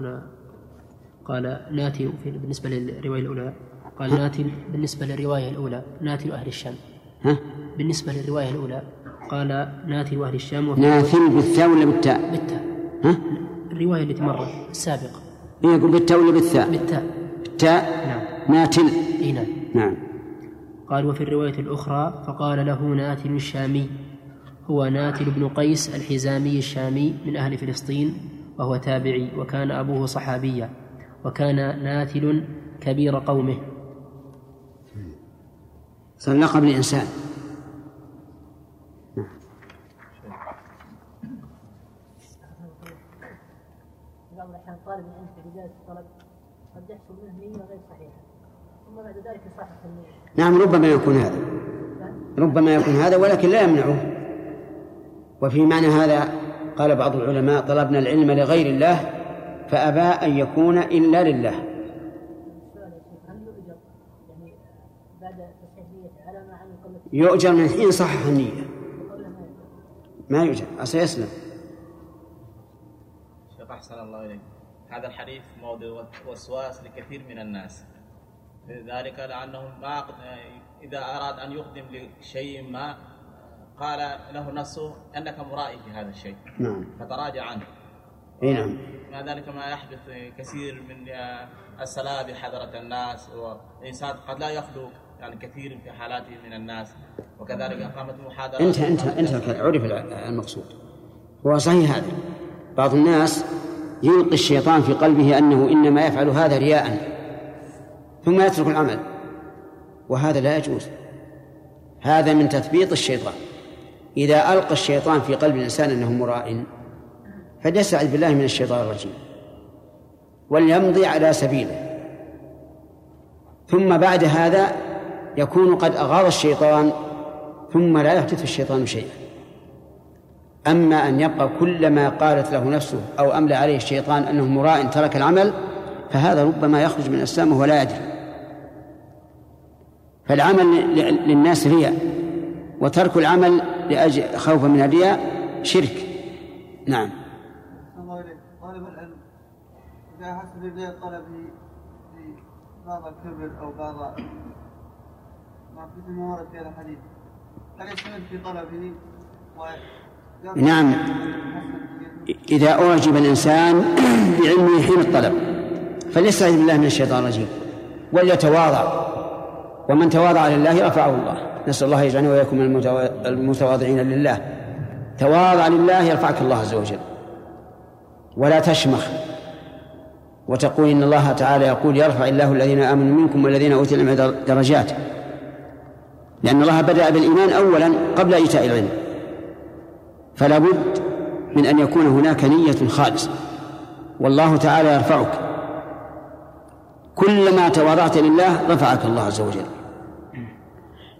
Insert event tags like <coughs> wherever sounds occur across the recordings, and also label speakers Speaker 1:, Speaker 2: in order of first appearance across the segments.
Speaker 1: هنا قال ناتي بالنسبة للرواية الأولى قال ناتي بالنسبة للرواية الأولى ناتي أهل الشام
Speaker 2: ها؟
Speaker 1: بالنسبة للرواية الأولى قال ناتي أهل الشام
Speaker 2: ناثل بالثاء ولا بالتاء؟
Speaker 1: بالتاء
Speaker 2: ها؟
Speaker 1: الرواية التي مرت السابقة
Speaker 2: إيه يقول بالتاء ولا بالثاء؟
Speaker 1: بالتاء
Speaker 2: بالتاء
Speaker 1: نعم
Speaker 2: ناتل
Speaker 1: اي نعم
Speaker 2: نعم
Speaker 1: قال وفي الرواية الأخرى فقال له ناتل الشامي هو ناتل بن قيس الحزامي الشامي من أهل فلسطين وهو تابعي وكان أبوه صحابيا وكان ناتل كبير قومه.
Speaker 2: صار لقب
Speaker 3: الأحيان طالب العلم في بداية الطلب قد يحصل منه نية غير صحيحة. ثم بعد ذلك يصحح النية.
Speaker 2: نعم ربما يكون هذا. ربما يكون هذا ولكن لا يمنعه. وفي معنى هذا قال بعض العلماء طلبنا العلم لغير الله فأبى أن يكون إلا لله. يؤجر من حين صحح النية. ما يؤجر أسيسلم
Speaker 4: شيخ أحسن الله إليك. هذا الحديث موضوع وسواس لكثير من الناس. ذلك لأنه ما إذا أراد أن يقدم لشيء ما قال له نفسه أنك مرائي في هذا الشيء.
Speaker 2: نعم.
Speaker 4: فتراجع عنه.
Speaker 2: إي نعم.
Speaker 4: مع ذلك ما يحدث كثير من السلام بحضرة الناس والإنسان قد لا يخلو يعني كثير في حالات من الناس. وكذلك قامت المحاضرة
Speaker 2: انت انت انت عرف المقصود. هو صحيح هذا. بعض الناس يلقي الشيطان في قلبه أنه إنما يفعل هذا رياء. ثم يترك العمل. وهذا لا يجوز. هذا من تثبيط الشيطان. إذا ألقى الشيطان في قلب الإنسان أنه مراء فليستعذ بالله من الشيطان الرجيم. وليمضي على سبيله. ثم بعد هذا يكون قد أغاض الشيطان ثم لا يحدث الشيطان شيئا. أما أن يبقى كلما قالت له نفسه أو أملى عليه الشيطان أنه مراء ترك العمل فهذا ربما يخرج من الإسلام وهو لا يدري. فالعمل للناس رياء وترك العمل لأجل خوفا من الرياء شرك. نعم.
Speaker 5: طالب العلم إذا في بعض الكبر أو بعض ما في ورد في هذا الحديث. هل يستمر في طلبه
Speaker 2: نعم. إذا أعجب الإنسان <clears throat> بعلمه حين الطلب فليستعذ بالله من الشيطان الرجيم وليتواضع. ومن تواضع لله رفعه الله. نسأل الله يجعلنا وإياكم من المتواضعين لله. تواضع لله يرفعك الله عز وجل. ولا تشمخ. وتقول إن الله تعالى يقول يرفع الله الذين آمنوا منكم والذين أوتوا العلم درجات. لأن الله بدأ بالإيمان أولا قبل إيتاء العلم. فلا بد من أن يكون هناك نية خالصة. والله تعالى يرفعك. كلما تواضعت لله رفعك الله عز وجل.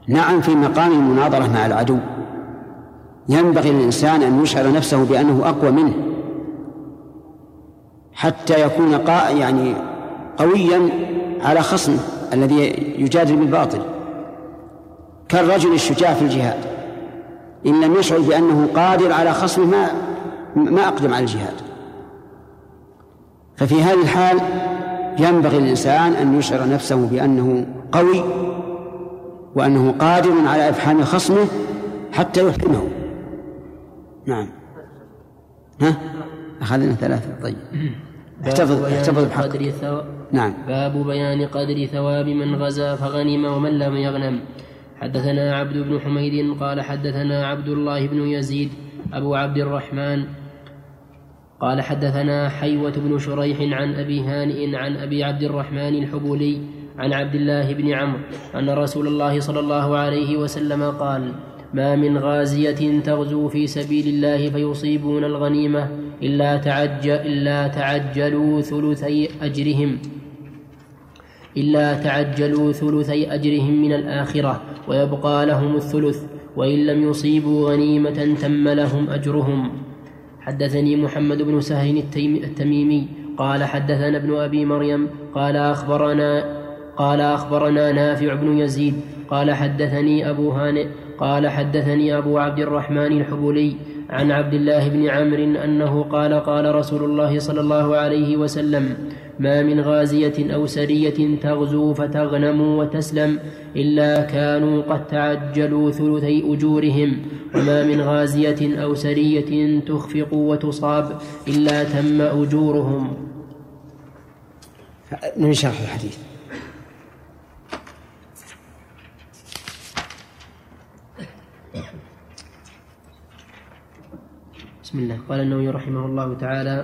Speaker 2: نعم في مقام المناظرة مع العدو. ينبغي للإنسان أن يشعر نفسه بأنه أقوى منه حتى يكون قا يعني قويا على خصمه الذي يجادل بالباطل. كالرجل الشجاع في الجهاد إن لم يشعر بأنه قادر على خصمه ما ما أقدم على الجهاد. ففي هذه الحال ينبغي للإنسان أن يشعر نفسه بأنه قوي وأنه قادر على إفحام خصمه حتى يفحمه نعم. ها؟ أخذنا ثلاثة. طيب. احتفظ احتفظ بحق. نعم.
Speaker 1: باب بيان قدر ثواب من غزا فغنم ومن لم يغنم. حدثنا عبد بن حميد قال حدثنا عبد الله بن يزيد أبو عبد الرحمن قال حدثنا حيوة بن شريح عن أبي هانئ عن أبي عبد الرحمن الحبولي عن عبد الله بن عمرو أن رسول الله صلى الله عليه وسلم قال ما من غازية تغزو في سبيل الله فيصيبون الغنيمة إلا تعجل إلا تعجلوا ثلثي أجرهم إلا تعجلوا ثلثي أجرهم من الآخرة ويبقى لهم الثلث وإن لم يصيبوا غنيمة تم لهم أجرهم. حدثني محمد بن سهل التميمي قال حدثنا ابن أبي مريم قال أخبرنا قال أخبرنا نافع بن يزيد قال حدثني أبو هانئ قال حدثني أبو عبد الرحمن الحبولي عن عبد الله بن عمرو أنه قال قال رسول الله صلى الله عليه وسلم ما من غازية أو سرية تغزو فتغنم وتسلم إلا كانوا قد تعجلوا ثلثي أجورهم وما من غازية أو سرية تخفق وتصاب إلا تم أجورهم.
Speaker 2: نشرح الحديث؟
Speaker 1: بسم الله. قال النووي رحمه الله تعالى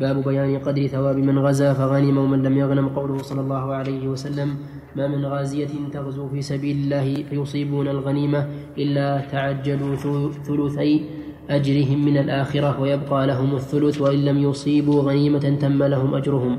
Speaker 1: باب بيان قدر ثواب من غزا فغنم ومن لم يغنم قوله صلى الله عليه وسلم ما من غازية تغزو في سبيل الله فيصيبون الغنيمة إلا تعجلوا ثلثي أجرهم من الآخرة ويبقى لهم الثلث وإن لم يصيبوا غنيمة تم لهم أجرهم.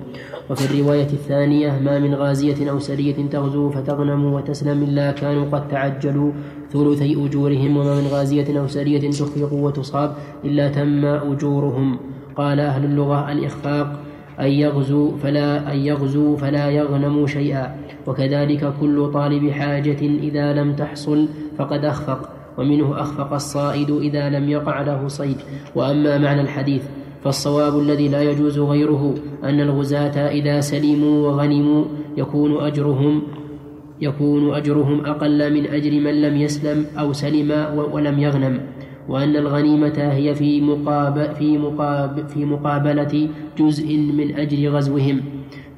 Speaker 1: وفي الرواية الثانية ما من غازية أو سرية تغزو فتغنم وتسلم إلا كانوا قد تعجلوا ثلثي أجورهم وما من غازية أو سرية تخفق وتصاب إلا تم أجورهم. قال أهل اللغة الإخفاق أن يغزو فلا أن يغزو فلا يغنم شيئا. وكذلك كل طالب حاجة إذا لم تحصل فقد أخفق. ومنه أخفق الصائد إذا لم يقع له صيد. وأما معنى الحديث فالصواب الذي لا يجوز غيره أن الغزاة إذا سلموا وغنموا يكون أجرهم يكون أجرهم أقل من أجر من لم يسلم أو سلم ولم يغنم. وأن الغنيمة هي في مقابل في مقابل في مقابلة جزء من أجر غزوهم.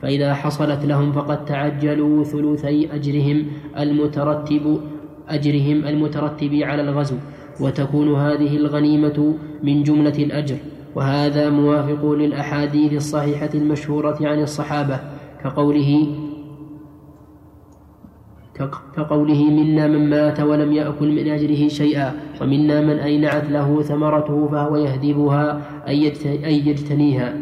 Speaker 1: فإذا حصلت لهم فقد تعجلوا ثلثي أجرهم المترتب أجرهم المترتب على الغزو وتكون هذه الغنيمة من جملة الأجر. وهذا موافق للأحاديث الصحيحة المشهورة عن الصحابة كقوله كقوله منا من مات ولم يأكل من أجره شيئا ومنا من أينعت له ثمرته فهو يهدبها أي يجتنيها.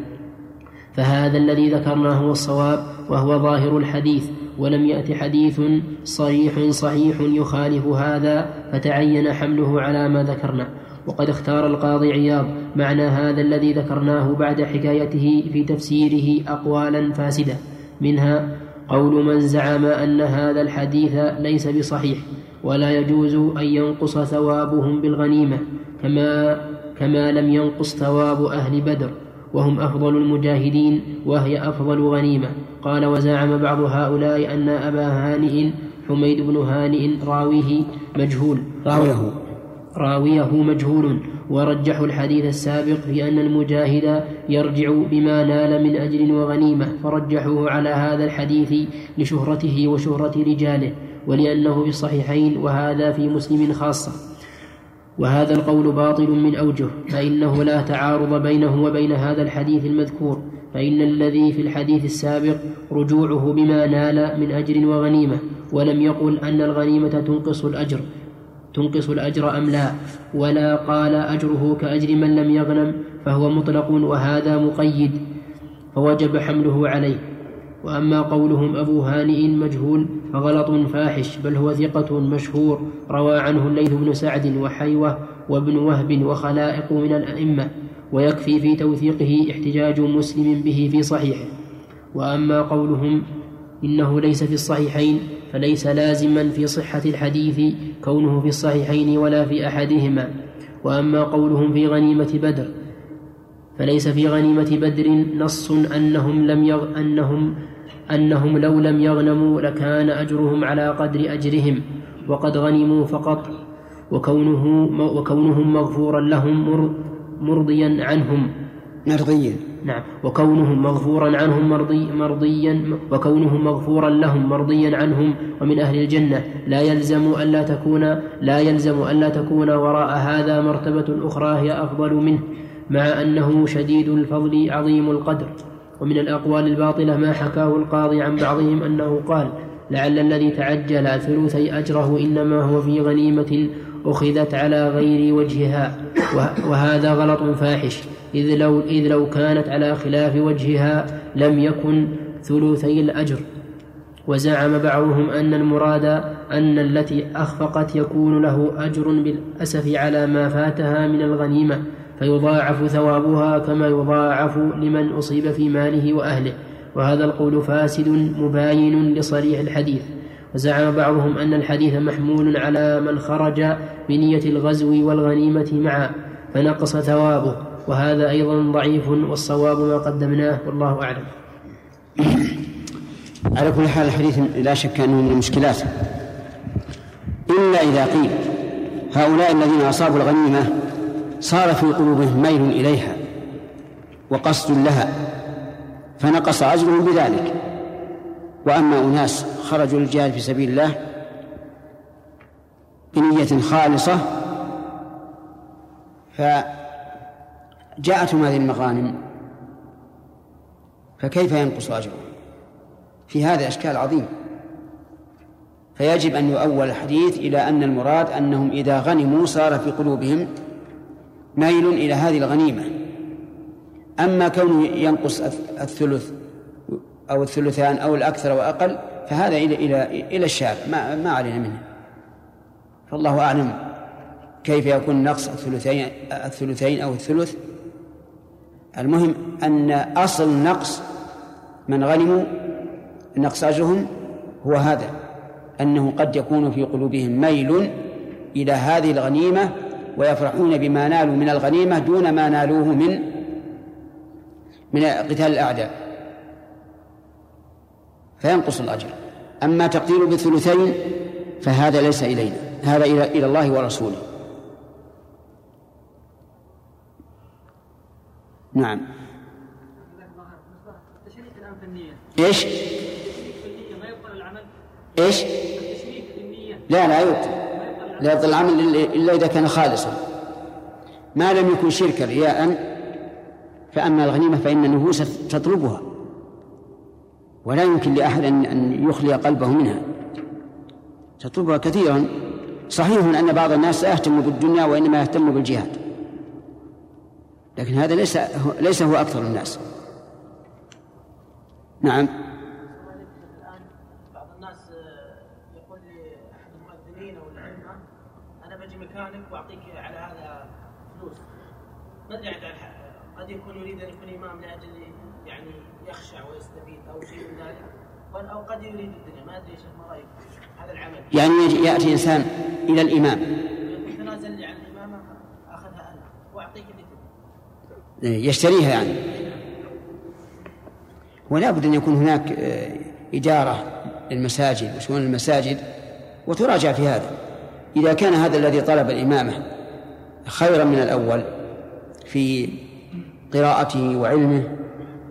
Speaker 1: فهذا الذي ذكرناه هو الصواب وهو ظاهر الحديث. ولم يأت حديث صريح صحيح يخالف هذا فتعين حمله على ما ذكرنا. وقد اختار القاضي عياض معنى هذا الذي ذكرناه بعد حكايته في تفسيره أقوالا فاسدة. منها قول من زعم أن هذا الحديث ليس بصحيح ولا يجوز أن ينقص ثوابهم بالغنيمة كما كما لم ينقص ثواب أهل بدر. وهم أفضل المجاهدين وهي أفضل غنيمة. قال وزعم بعض هؤلاء أن أبا هانئ حميد بن هانئ راويه مجهول.
Speaker 2: راويه.
Speaker 1: راويه مجهول. ورجحوا الحديث السابق في أن المجاهد يرجع بما نال من أجر وغنيمة. فرجحوه على هذا الحديث لشهرته وشهرة رجاله ولأنه في الصحيحين وهذا في مسلم خاصة. وهذا القول باطل من أوجه فإنه لا تعارض بينه وبين هذا الحديث المذكور فإن الذي في الحديث السابق رجوعه بما نال من أجر وغنيمة ولم يقل أن الغنيمة تنقص الأجر تنقص الأجر أم لا ولا قال أجره كأجر من لم يغنم فهو مطلق وهذا مقيد فوجب حمله عليه. وأما قولهم أبو هانئ مجهول فغلط فاحش بل هو ثقة مشهور. روى عنه الليث بن سعد وحيوة وابن وهب وخلائق من الأئمة ويكفي في توثيقه احتجاج مسلم به في صحيحه. وأما قولهم إنه ليس في الصحيحين فليس لازما في صحة الحديث كونه في الصحيحين ولا في أحدهما. وأما قولهم في غنيمة بدر فليس في غنيمة بدر نص أنهم لم يغ أنهم أنهم لو لم يغنموا لكان أجرهم على قدر أجرهم وقد غنموا فقط وكونه وكونهم مغفورا لهم مرضيا عنهم.
Speaker 2: مرضيا.
Speaker 1: نعم. وكونهم مغفورا عنهم مرضي مرضيا وكونهم مغفورا لهم مرضيا عنهم ومن أهل الجنة. لا يلزم ألا تكون لا يلزم ألا تكون وراء هذا مرتبة أخرى هي أفضل منه مع أنه شديد الفضل عظيم القدر. ومن الأقوال الباطلة ما حكاه القاضي عن بعضهم أنه قال لعل الذي تعجل ثلثي أجره إنما هو في غنيمة أخذت على غير وجهها وهذا غلط فاحش. إذ لو, إذ لو كانت على خلاف وجهها لم يكن ثلثي الأجر. وزعم بعضهم أن المراد أن التي أخفقت يكون له أجر بالأسف على ما فاتها من الغنيمة. فيضاعف ثوابها كما يضاعف لمن أصيب في ماله وأهله. وهذا القول فاسد مباين لصريح الحديث. وزعم بعضهم أن الحديث محمول على من خرج بنية الغزو والغنيمة معا فنقص ثوابه. وهذا أيضا ضعيف والصواب ما قدمناه والله أعلم.
Speaker 2: على كل حال الحديث لا شك أنه من المشكلات. إلا إذا قيل هؤلاء الذين أصابوا الغنيمة صار في قلوبهم ميل إليها وقصد لها فنقص أجرهم بذلك. وأما أناس خرجوا للجهاد في سبيل الله بنية خالصة فجاءتهم هذه المغانم فكيف ينقص أجرهم؟ في هذا إشكال عظيم. فيجب أن يؤول الحديث إلى أن المراد أنهم إذا غنموا صار في قلوبهم ميل إلى هذه الغنيمة. أما كونه ينقص الثلث أو الثلثان أو الأكثر وأقل فهذا إلى إلى إلى الشارع. ما ما علينا منه. فالله أعلم كيف يكون نقص الثلثين الثلثين أو الثلث. المهم أن أصل نقص من غنموا نقص أجرهم هو هذا أنه قد يكون في قلوبهم ميل إلى هذه الغنيمة ويفرحون بما نالوا من الغنيمة دون ما نالوه من من قتال الأعداء. فينقص الأجر. أما تقدير بالثلثين فهذا ليس إلينا. هذا إلى إلى الله ورسوله. نعم. إيش؟ إيش؟ لا لا يبطل لا يبطل العمل الا إذا كان خالصا. ما لم يكن شركا رياء فأما الغنيمة فإن النفوس تطلبها. ولا يمكن لأحد أن يخلي قلبه منها. تطلبها كثيرا. صحيح أن بعض الناس لا يهتم بالدنيا وإنما يهتم بالجهاد. لكن هذا ليس ليس هو أكثر الناس. نعم
Speaker 3: الان بعض الناس يقول لاحد المؤذنين أو الائمه أنا بجي مكانك واعطيك على هذا فلوس ادري عن قد يكون يريد أن يكون إمام لأجل يعني يخشع ويستفيد أو شيء من ذلك. أو قد يريد الدنيا. ما أدري إيش ما رأيك هذا العمل؟
Speaker 2: يعني يأتي
Speaker 3: إنسان إلى الإمام. عن الامامه أخذها أنا وأعطيك اللي تبي.
Speaker 2: يشتريها يعني. ولا بد أن يكون هناك آه، إدارة للمساجد وشؤون المساجد وتراجع في هذا. إذا كان هذا الذي طلب الإمامة خيرا من الأول في قراءته وعلمه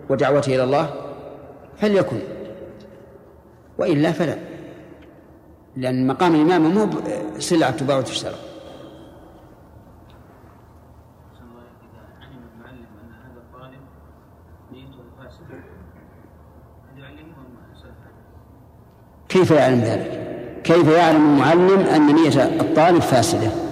Speaker 2: ودعوته إلى الله فليكن. وإلا فلا. لأن مقام الإمامة مو سلعة تباع وتشترى كيف يعلم ذلك؟ كيف يعلم المعلم أن نية الطالب فاسدة؟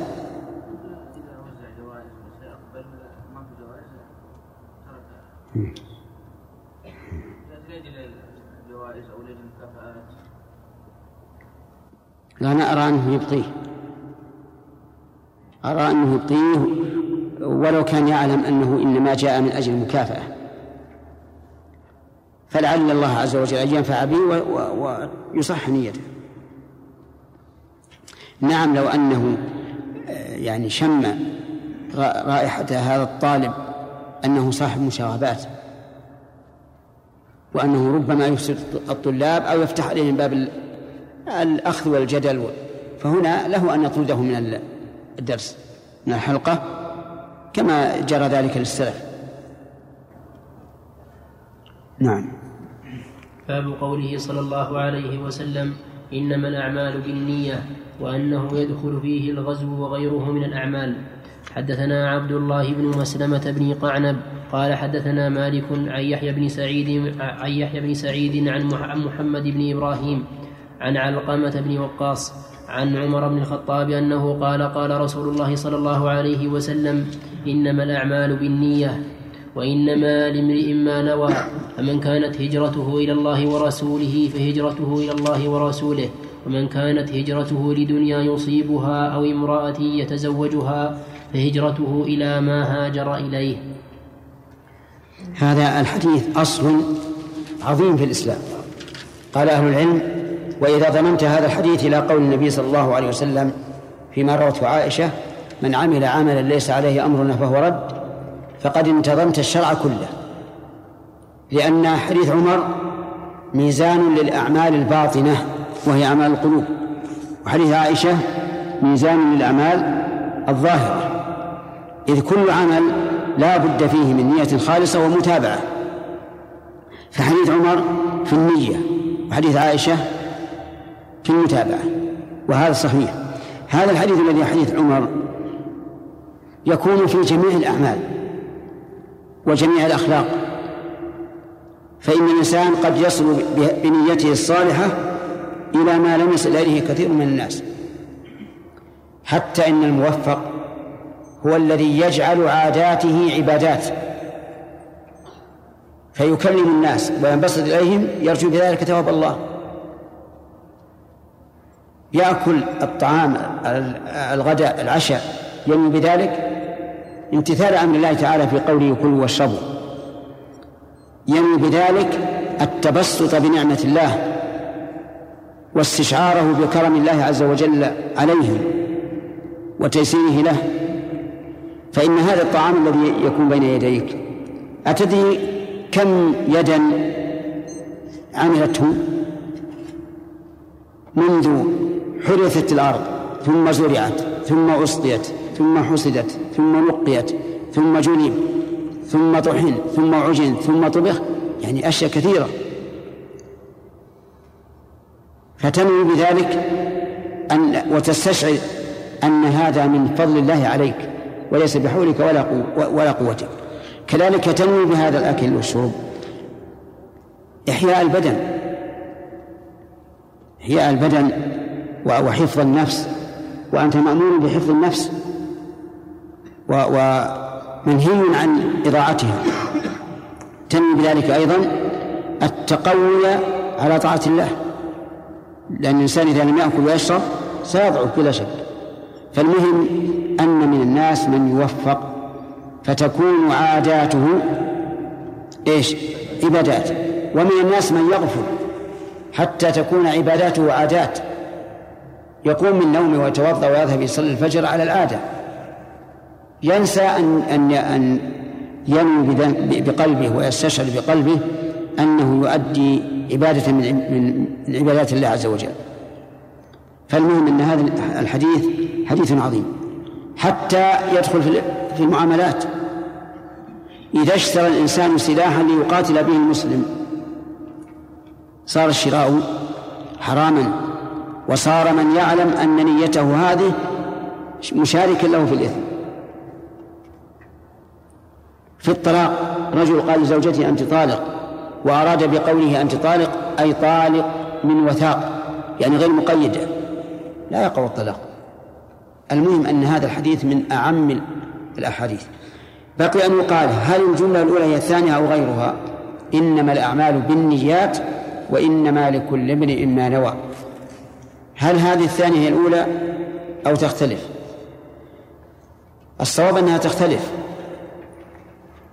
Speaker 2: لا أنا أرى أنه يبطيه أرى أنه يبطيه ولو كان يعلم أنه إنما جاء من أجل المكافأة. فلعل الله عز وجل أن ينفع به ويصح نيته. نعم لو أنه آه، يعني شم رائحة هذا الطالب أنه صاحب مشاغبات وأنه ربما يفسد الطلاب أو يفتح عليهم باب الأخذ والجدل فهنا له أن يطرده من الدرس من الحلقة كما جرى ذلك للسلف. نعم.
Speaker 1: باب قوله صلى الله عليه وسلم إنما الأعمال بالنية وأنه يدخل فيه الغزو وغيره من الأعمال. حدثنا عبد الله بن مسلمة بن قعنب قال حدثنا مالك عن يحيى بن سعيد عن يحيى بن سعيد عن محمد بن إبراهيم عن علقمة بن وقاص عن عمر بن الخطاب أنه قال قال رسول الله صلى الله عليه وسلم إنما الأعمال بالنية وإنما لامرئ ما نوى فمن كانت هجرته إلى الله ورسوله فهجرته إلى الله ورسوله ومن كانت هجرته لدنيا يصيبها أو امرأة يتزوجها فهجرته إلى ما هاجر إليه.
Speaker 2: هذا الحديث أصل عظيم في الإسلام. قال أهل العلم وإذا ضممت هذا الحديث إلى قول النبي صلى الله عليه وسلم فيما روته عائشة من عمل عملا ليس عليه أمرنا فهو رد فقد انتظمت الشرع كله لأن حديث عمر ميزان للأعمال الباطنة وهي أعمال القلوب وحديث عائشة ميزان للأعمال الظاهرة. إذ كل عمل لا بد فيه من نية خالصة ومتابعة. فحديث عمر في النية وحديث عائشة في المتابعة وهذا صحيح. هذا الحديث الذي حديث عمر يكون في جميع الأعمال وجميع الأخلاق. فإن الإنسان قد يصل بنيته الصالحة إلى ما لم يصل إليه كثير من الناس. حتى إن الموفق هو الذي يجعل عاداته عبادات. فيكلم الناس وينبسط إليهم يرجو بذلك ثواب الله. يأكل الطعام الغداء العشاء ينمي بذلك امتثال أمر الله تعالى في قوله كلوا واشربوا ينمي بذلك التبسط بنعمة الله واستشعاره بكرم الله عز وجل عليه وتيسيره له. فإن هذا الطعام الذي يكون بين يديك أتدري كم يدا عملته منذ حرثت الأرض ثم زرعت ثم أسقيت ثم حصدت ثم نقيت ثم جلب ثم طحن ثم عجن ثم طبخ يعني أشياء كثيرة. فتنوي بذلك أن وتستشعر أن هذا من فضل الله عليك. وليس بحولك ولا ولا قوتك. كذلك تنوي بهذا الأكل والشرب إحياء البدن. إحياء البدن وحفظ النفس. وأنت مأمور بحفظ النفس. ومنهي عن إضاعتها. تنمي بذلك أيضا التقوي على طاعة الله. لأن الإنسان إذا لم يأكل ويشرب سيضعف بلا شك. فالمهم أن من الناس من يوفق فتكون عاداته إيش؟ عبادات. ومن الناس من يغفل حتى تكون عباداته عادات يقوم من نومه ويتوضأ ويذهب يصلي الفجر على العادة. ينسى ان ان أن ينوي بقلبه ويستشعر بقلبه أنه يؤدي عبادة من من عبادات الله عز وجل. فالمهم أن هذا الحديث حديث عظيم. حتى يدخل في المعاملات. إذا اشترى الإنسان سلاحا ليقاتل به المسلم صار الشراء حراما. وصار من يعلم أن نيته هذه مشاركا له في الإثم. في الطلاق رجل قال لزوجته أنت طالق وأراد بقوله أنت طالق أي طالق من وثاق يعني غير مقيدة لا يقع الطلاق. المهم أن هذا الحديث من أعم الأحاديث. بقي أن يقال هل الجملة الأولى هي الثانية أو غيرها؟ إنما الأعمال بالنيات وإنما لكل امرئ ما نوى. هل هذه الثانية هي الأولى أو تختلف؟ الصواب أنها تختلف.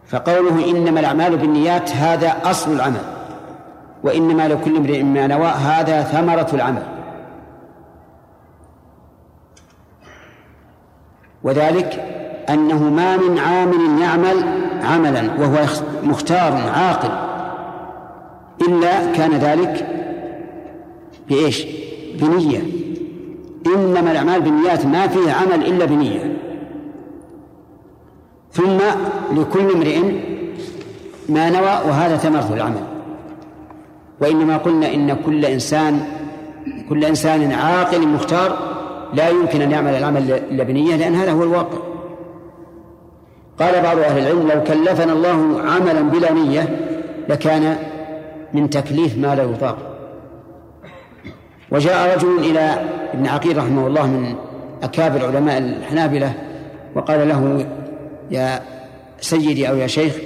Speaker 2: فقوله إنما الأعمال بالنيات هذا أصل العمل وإنما لكل امرئ ما نوى هذا ثمرة العمل. وذلك أنه ما من عامل يعمل عملا وهو مختار عاقل إلا كان ذلك بإيش؟ بنية. إنما الأعمال بالنيات ما فيه عمل إلا بنية. ثم لكل امرئ ما نوى وهذا ثمرة العمل. وإنما قلنا إن كل إنسان كل إنسان عاقل مختار لا يمكن أن يعمل العمل إلا بنية لأن هذا هو الواقع. قال بعض أهل العلم لو كلفنا الله عملا بلا نية لكان من تكليف ما لا يطاق. وجاء رجل إلى ابن عقيل رحمه الله من أكابر علماء الحنابلة وقال له يا سيدي أو يا شيخ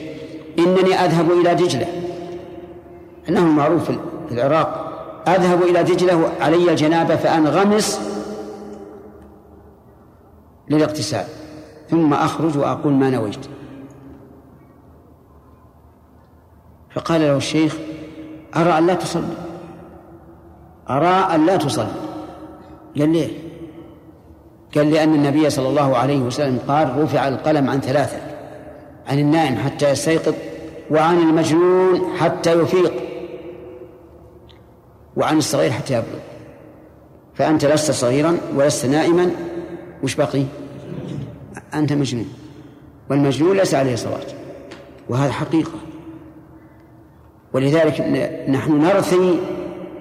Speaker 2: إنني أذهب إلى دجلة. أنه معروف في العراق. أذهب إلى دجلة علي الجنابة فأنغمس للاغتسال. ثم أخرج وأقول ما نويت. فقال له الشيخ أرى أن لا تصلي. أرى أن لا تصلي. قال ليه؟ قال لأن النبي صلى الله عليه وسلم قال رفع القلم عن ثلاثة عن النائم حتى يستيقظ وعن المجنون حتى يفيق وعن الصغير حتى يبلغ. فأنت لست صغيرا ولست نائما وش بقي أنت مجنون. والمجنون ليس عليه صلاة. وهذا حقيقة. ولذلك نحن نرثي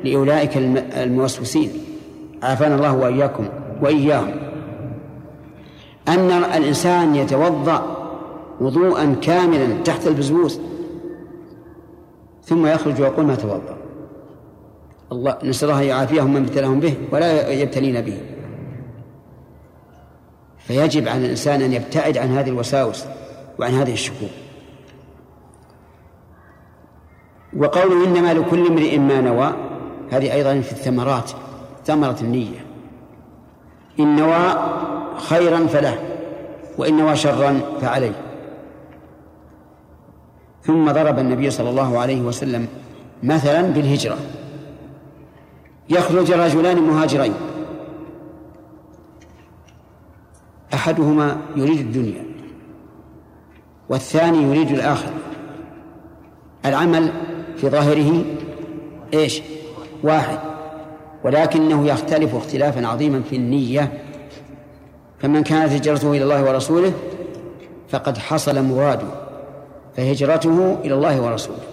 Speaker 2: لأولئك الموسوسين. عافانا الله وإياكم وإياهم. أن الإنسان يتوضأ وضوءا كاملا تحت البزبوس ثم يخرج ويقول ما توضأ. الله نسأل الله يعافيهم من ابتلاهم به ولا يبتلين به. فيجب على الإنسان أن يبتعد عن هذه الوساوس وعن هذه الشكوك. وقوله إنما لكل امرئ ما نوى هذه أيضا في الثمرات ثمرة النية. إن نوى خيرا فله وإن نوى شرا فعليه. ثم ضرب النبي صلى الله عليه وسلم مثلا بالهجرة. يخرج رجلان مهاجرين. أحدهما يريد الدنيا والثاني يريد الآخرة. العمل في ظاهره إيش؟ واحد. ولكنه يختلف اختلافا عظيما في النية. فمن كانت هجرته إلى الله ورسوله فقد حصل مراده فهجرته إلى الله ورسوله.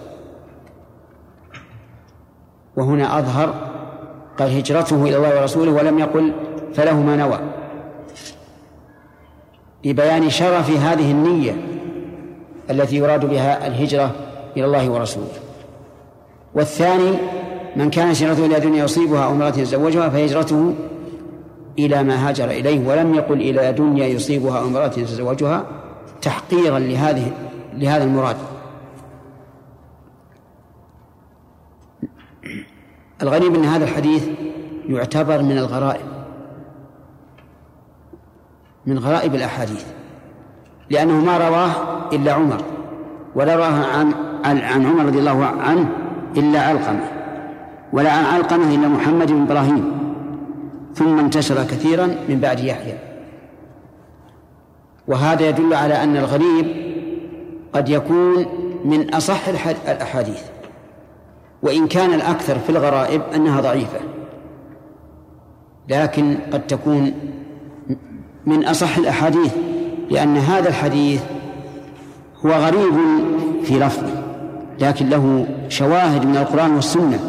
Speaker 2: وهنا أظهر قال هجرته إلى الله ورسوله ولم يقل فله ما نوى. لبيان شرف هذه النية التي يراد بها الهجرة إلى الله ورسوله. والثاني من كان هجرته إلى دنيا يصيبها أو امرأة يتزوجها فهجرته إلى ما هاجر إليه ولم يقل إلى دنيا يصيبها أو امرأة يتزوجها تحقيرا لهذه لهذا المراد. الغريب أن هذا الحديث يعتبر من الغرائب. من غرائب الأحاديث لأنه ما رواه إلا عمر ولا رواه عن عن عمر رضي الله عنه إلا علقمة ولا عن علقمة إلا محمد بن إبراهيم ثم انتشر كثيرا من بعد يحيى. وهذا يدل على أن الغريب قد يكون من أصح الأحاديث وإن كان الأكثر في الغرائب أنها ضعيفة لكن قد تكون من أصح الأحاديث لأن هذا الحديث هو غريب في لفظه لكن له شواهد من القرآن والسنة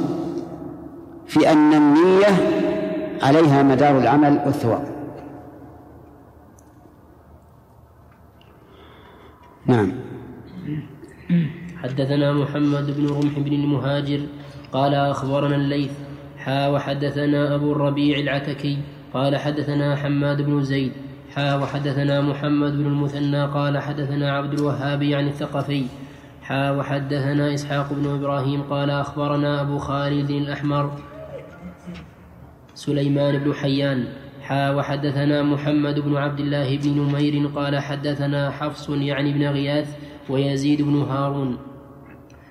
Speaker 2: في أن النية عليها مدار العمل والثواب. نعم.
Speaker 1: حدثنا محمد بن رمح بن المهاجر قال أخبرنا الليث حا وحدثنا أبو الربيع العتكي قال حدثنا حماد بن زيد حا وحدثنا محمد بن المثنى قال حدثنا عبد الوهاب عن الثقفي حا وحدثنا إسحاق بن إبراهيم قال أخبرنا أبو خالد الأحمر سليمان بن حيان حا وحدثنا محمد بن عبد الله بن نمير قال حدثنا حفص يعني بن غياث ويزيد بن هارون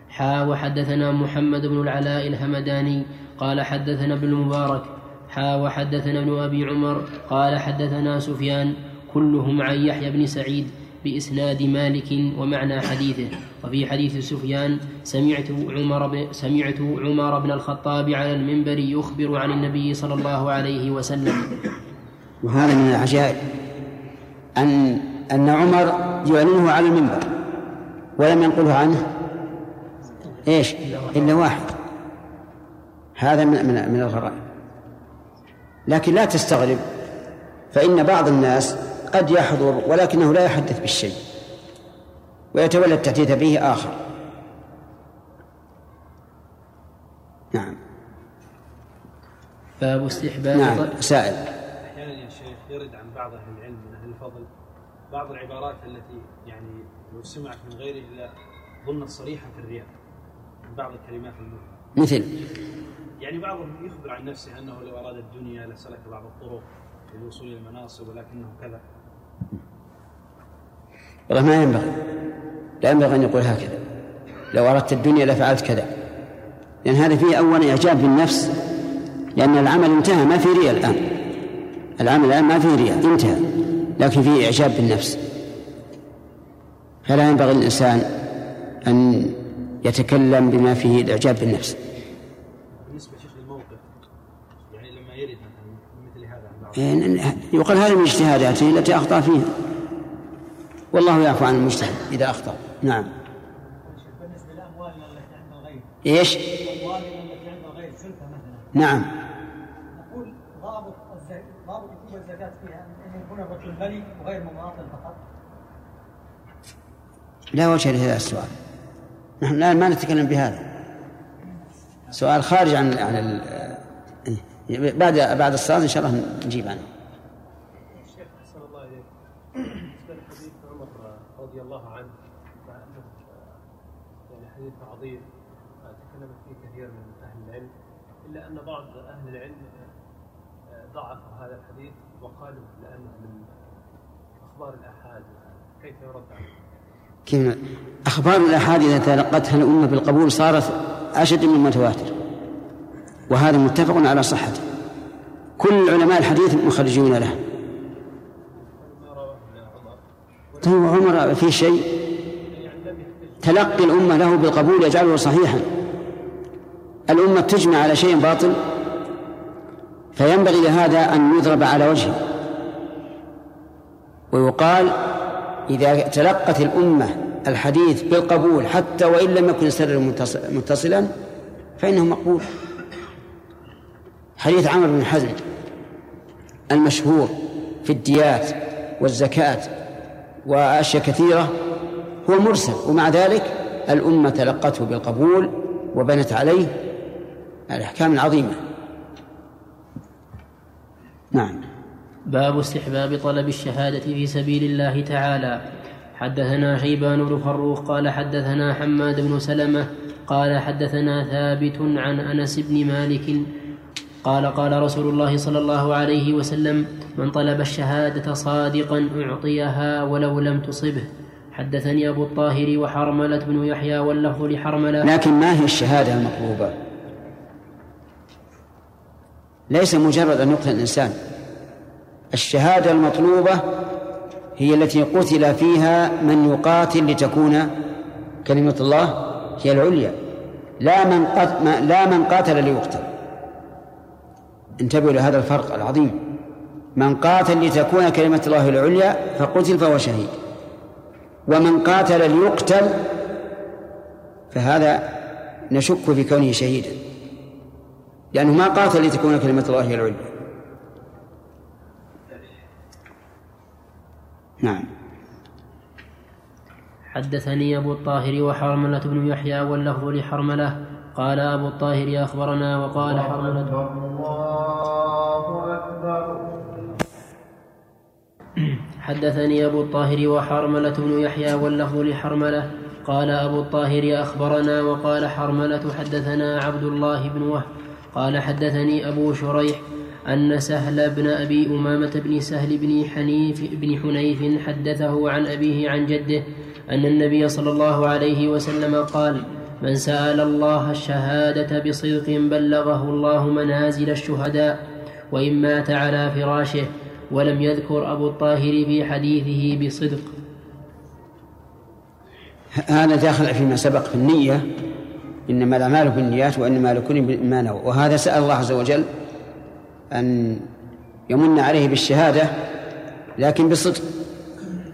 Speaker 1: حا وحدثنا محمد بن العلاء الهمداني قال حدثنا ابن المبارك حا وحدثنا ابن أبي عمر قال حدثنا سفيان كلهم عن يحيى بن سعيد بإسناد مالك ومعنى حديثه. وفي حديث سفيان سمعت عمر ب... سمعت عمر بن الخطاب على المنبر يخبر عن النبي صلى الله عليه وسلم.
Speaker 2: وهذا من العجائب. أن أن عمر يعلنه على المنبر ولم ينقله عنه. إيش؟ إلا واحد. هذا من, من الغرائب. لكن لا تستغرب فإن بعض الناس قد يحضر ولكنه لا يحدث بالشيء ويتولى التحديث به آخر. نعم.
Speaker 1: باب استحباب
Speaker 2: نعم سائل.
Speaker 6: أحيانا يا شيخ يرد عن بعض أهل العلم من أهل الفضل بعض العبارات التي يعني لو سمعت من غيره لا ظنت صريحة في الرياء من بعض الكلمات المهمه
Speaker 2: مثل.
Speaker 6: يعني بعضهم يخبر عن نفسه أنه لو أراد الدنيا لسلك بعض الطرق للوصول إلى المناصب ولكنه كذا.
Speaker 2: والله ما ينبغي لا ينبغي أن يقول هكذا. لو أردت الدنيا لفعلت كذا. لأن هذا فيه أولا إعجاب بالنفس لأن العمل انتهى ما في رياء الآن. العمل الآن ما فيه رياء انتهى لكن فيه إعجاب بالنفس. فلا ينبغي للإنسان أن يتكلم بما فيه الإعجاب بالنفس
Speaker 6: بالنسبة شيخ للموقف يعني لما يرد مثلا مثل هذا عن بعض
Speaker 2: إيه، يقال هذه من اجتهاداته التي أخطأ فيها. والله يعفو عن المجتهد إذا أخطأ. نعم.
Speaker 7: بالنسبة لاموالنا التي عند الغير
Speaker 2: إيش؟
Speaker 7: التي عند الغير مثلا
Speaker 2: نعم.
Speaker 7: نقول ضابط ضابط وجوب الزكاة فيها إن يكون الرجل غني وغير مماطل فقط.
Speaker 2: لا وجه لهذا السؤال. نحن الآن ما نتكلم بهذا. سؤال خارج عن عن ال- إيه. بعد بعد الصلاة إن شاء الله نجيب عنه.
Speaker 6: الشيخ أحسن الله إليك. بالنسبة لحديث عمر رضي الله عنه مع أنه يعني حديث عظيم تكلمت فيه كثير من أهل العلم إلا أن بعض أهل العلم ضعفوا هذا الحديث وقالوا لأنه من أخبار الآحاد. كيف يرد عليه؟
Speaker 2: كيف أخبار الآحاد إذا تلقتها الأمة بالقبول صارت أشد من المتواتر وهذا متفق على صحته. كل علماء الحديث مخرجون له. طيب عمر في شيء؟ تلقي الأمة له بالقبول يجعله صحيحا. الأمة تجمع على شيء باطل فينبغي لهذا أن يضرب على وجهه. ويقال إذا تلقت الأمة الحديث بالقبول حتى وإن لم يكن السر متص- متصلا فإنه مقبول. حديث عمرو بن حزم المشهور في الديات والزكاة وأشياء كثيرة هو مرسل ومع ذلك الأمة تلقته بالقبول وبنت عليه الأحكام العظيمة. نعم.
Speaker 1: باب استحباب طلب الشهادة في سبيل الله تعالى. حدثنا شيبان بن فروخ قال حدثنا حماد بن سلمة قال حدثنا ثابت عن أنس بن مالك قال قال رسول الله صلى الله عليه وسلم من طلب الشهادة صادقا أعطيها ولو لم تصبه. حدثني أبو الطاهر وحرملة بن يحيى واللفظ لحرملة.
Speaker 2: لكن ما هي الشهادة المطلوبة؟ ليس مجرد أن يقتل الإنسان. الشهادة المطلوبة هي التي قتل فيها من يقاتل لتكون كلمة الله هي العليا. لا من قت... ما- لا من قاتل ليقتل. انتبهوا لهذا الفرق العظيم. من قاتل لتكون كلمة الله العليا فقتل فهو شهيد. ومن قاتل ليقتل فهذا نشك في كونه شهيدا. لأنه ما قاتل لتكون كلمة الله العليا. نعم.
Speaker 1: حدثني أبو الطاهر وحرملة بن يحيى واللفظ لحرملة قال أبو الطاهر أخبرنا وقال حرملة حدثني أبو الطاهر وحرملة بن يحيى واللفظ لحرملة. قال أبو الطاهر أخبرنا وقال حرملة حدثنا عبد الله بن وهب. قال حدثني أبو شريح أن سهل بن أبي أمامة بن سهل بن حنيف بن حنيف حدثه عن أبيه عن جده أن النبي صلى الله عليه وسلم قال من سأل الله الشهادة بصدق بلغه الله منازل الشهداء وإن مات على فراشه ولم يذكر أبو الطاهر في حديثه بصدق.
Speaker 2: هذا داخل فيما سبق في النية إنما الأعمال بالنيات وإنما لكل ما نوى. وهذا سأل الله عز وجل أن يمن عليه بالشهادة لكن بصدق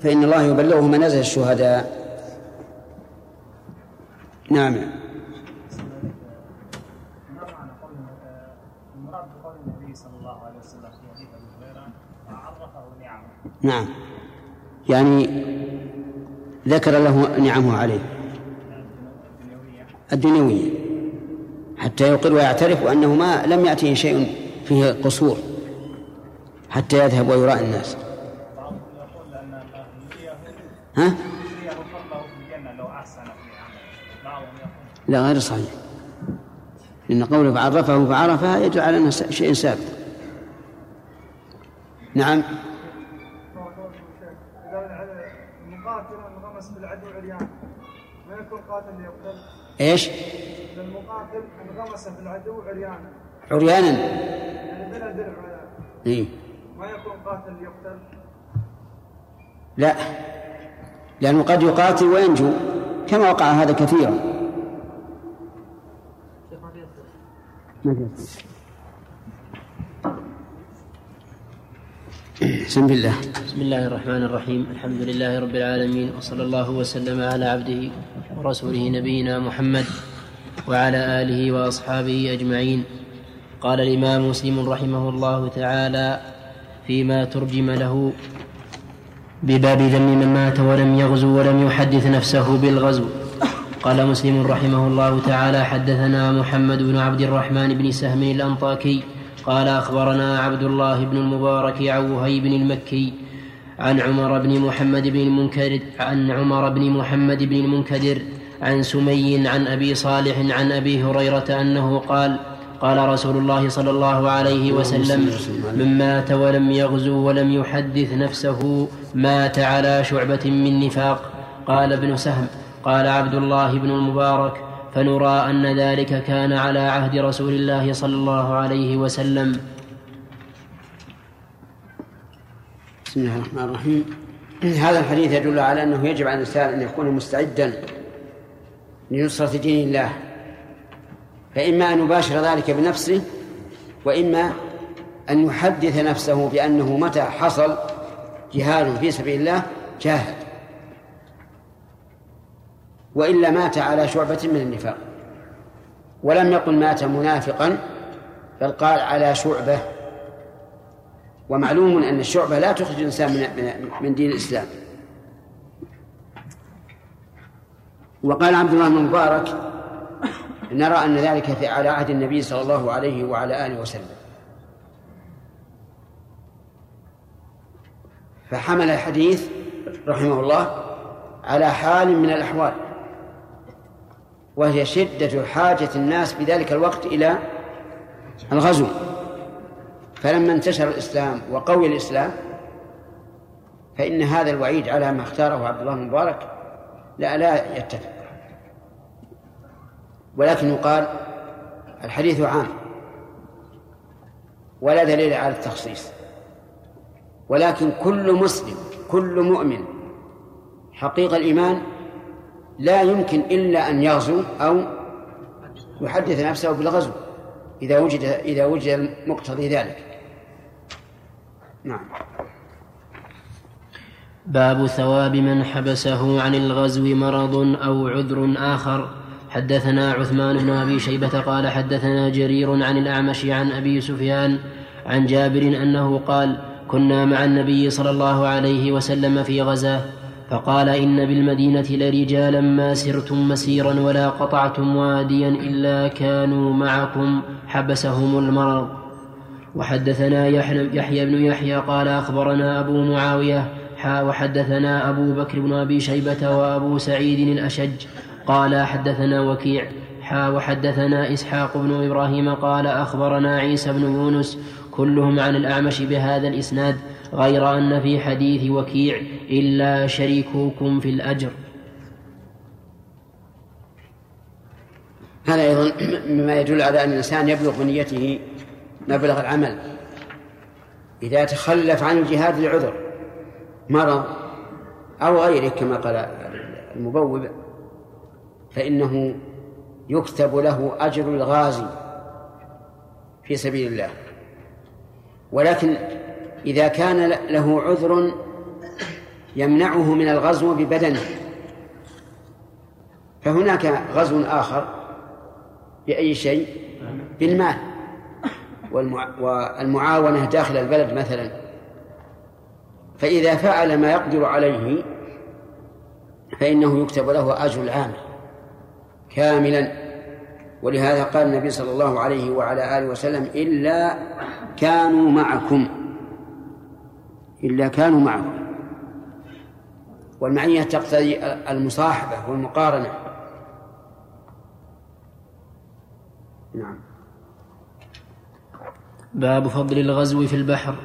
Speaker 2: فإن الله يبلغه منازل الشهداء نعم
Speaker 7: ما معنى قول المراد بقول النبي صلى الله عليه وسلم في حديث ابي هريره وعرفه نعمه
Speaker 2: نعم. يعني ذكر له نعمه عليه. الدنيوية. حتى يقر ويعترف أنه ما لم يأته شيء فيه قصور. حتى يذهب ويراء الناس. ها؟ لا غير صحيح. لأن قوله فعرفه فعرفها يدل على أنه شيء ثابت. نعم.
Speaker 5: المقاتل انغمس بالعدو ما يكون قاتل ليقتل إيش؟ المقاتل انغمس بالعدو عريان
Speaker 2: عريانا.
Speaker 5: يعني بلا درع ولا
Speaker 2: إيه؟
Speaker 5: ما يكون قاتل يقتل
Speaker 2: لا. لأنه قد يقاتل وينجو كما وقع هذا كثيرا. أسئلة. بسم الله.
Speaker 1: بسم الله الرحمن الرحيم. الحمد لله رب العالمين وصلى الله وسلم على عبده ورسوله نبينا محمد وعلى آله وأصحابه أجمعين. قال الإمام مسلم رحمه الله تعالى فيما ترجم له بباب ذم من مات ولم يغزو ولم يحدث نفسه بالغزو. قال مسلم رحمه الله تعالى حدثنا محمد بن عبد الرحمن بن سهم الأنطاكي قال أخبرنا عبد الله بن المبارك عن وهيب المكي عن عمر بن محمد بن المنكدر عن عمر بن محمد بن المنكدر عن سمي عن أبي صالح عن أبي هريرة أنه قال قال رسول الله صلى الله عليه وسلم من مات ولم يغزو ولم يحدث نفسه مات على شعبة من نفاق. قال ابن سهم قال عبد الله بن المبارك فنرى أن ذلك كان على عهد رسول الله صلى الله عليه وسلم.
Speaker 2: بسم الله الرحمن الرحيم. هذا الحديث يدل على أنه يجب على الإنسان أن يكون مستعدا لنصرة دين الله فإما أن يباشر ذلك بنفسه وإما أن يحدث نفسه بأنه متى حصل جهاد في سبيل الله جاهد وإلا مات على شعبة من النفاق. ولم يقل مات منافقا بل قال على شعبة. ومعلوم أن الشعبة لا تخرج الإنسان من من دين الإسلام. وقال عبد الله بن مبارك نرى أن ذلك في على عهد النبي صلى الله عليه وعلى آله وسلم. فحمل الحديث رحمه الله على حال من الأحوال. وهي شدة حاجة الناس في ذلك الوقت إلى الغزو. فلما انتشر الإسلام وقوي الإسلام فإن هذا الوعيد على ما اختاره عبد الله المبارك لا لا يتفق. ولكن يقال الحديث عام ولا دليل على التخصيص. ولكن كل مسلم كل مؤمن حقيقة الإيمان لا يمكن إلا أن يغزو أو يحدث نفسه بالغزو إذا وجد إذا وجد مقتضي ذلك. نعم.
Speaker 1: باب ثواب من حبسه عن الغزو مرض أو عذر آخر. حدثنا عثمان بن أبي شيبة قال حدثنا جرير عن الأعمش عن أبي سفيان عن جابر أنه قال كنا مع النبي صلى الله عليه وسلم في غزاه فقال إن بالمدينة لرجالا ما سرتم مسيرا ولا قطعتم واديا إلا كانوا معكم حبسهم المرض. وحدثنا يحيى بن يحيى قال أخبرنا أبو معاوية حا وحدثنا أبو بكر بن أبي شيبة وأبو سعيد الأشج قال حدثنا وكيع حا وحدثنا إسحاق بن إبراهيم قال أخبرنا عيسى بن يونس كلهم عن الأعمش بهذا الإسناد غير أن في حديث وكيع إلا شريكوكم في الأجر.
Speaker 2: هذا أيضا مما يدل على أن الإنسان يبلغ بنيته مبلغ العمل. إذا تخلف عن الجهاد لعذر مرض أو غيره كما قال المبوب فإنه يكتب له أجر الغازي في سبيل الله. ولكن إذا كان له عذر يمنعه من الغزو ببدنه. فهناك غزو آخر بأي شيء؟ بالمال. والمع- والمعاونة داخل البلد مثلا. فإذا فعل ما يقدر عليه فإنه يكتب له أجر العامل كاملا. ولهذا قال النبي صلى الله عليه وعلى آله وسلم إلا كانوا معكم. إلا كانوا معكم والمعية تقتضي المصاحبة والمقارنة. نعم.
Speaker 1: باب فضل الغزو في البحر.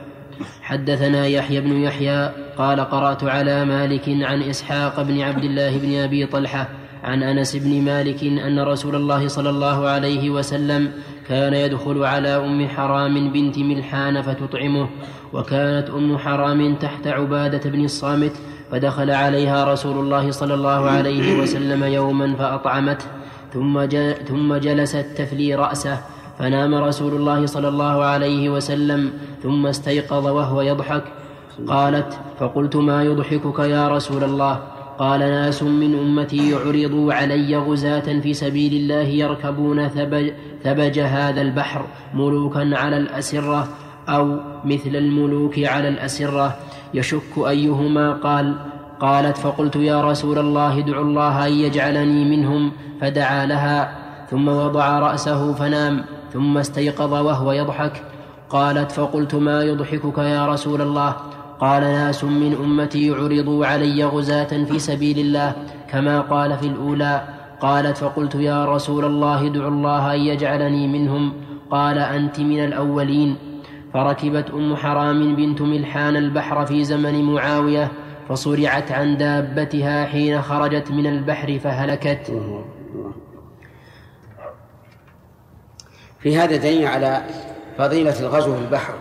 Speaker 1: حدثنا يحيى بن يحيى قال قرأت على مالك عن إسحاق بن عبد الله بن أبي طلحة عن أنس بن مالك أن رسول الله صلى الله عليه وسلم كان يدخل على أم حرام بنت ملحان فتطعمه وكانت أم حرام تحت عبادة بن الصامت فدخل عليها رسول الله صلى الله عليه وسلم يوما فأطعمته ثم, ثم جلست تفلي رأسه فنام رسول الله صلى الله عليه وسلم ثم استيقظ وهو يضحك. قالت فقلت ما يضحكك يا رسول الله؟ قال ناس من أمتي يعرضوا علي غزاة في سبيل الله يركبون ثبج, ثبج هذا البحر ملوكا على الأسرة أو مثل الملوك على الأسرة. يشك أيهما؟ قال قالت فقلت يا رسول الله ادع الله أن يجعلني منهم. فدعا لها ثم وضع رأسه فنام ثم استيقظ وهو يضحك. قالت فقلت ما يضحكك يا رسول الله؟ قال ناس من أمتي يعرضوا علي غزاة في سبيل الله كما قال في الأولى. قالت فقلت يا رسول الله ادع الله أن يجعلني منهم. قال أنت من الأولين. فركبت أم حرام بنت ملحان البحر في زمن معاوية فصرعت عن دابتها حين خرجت من البحر فهلكت.
Speaker 2: في هذا دليل على فضيلة الغزو في البحر.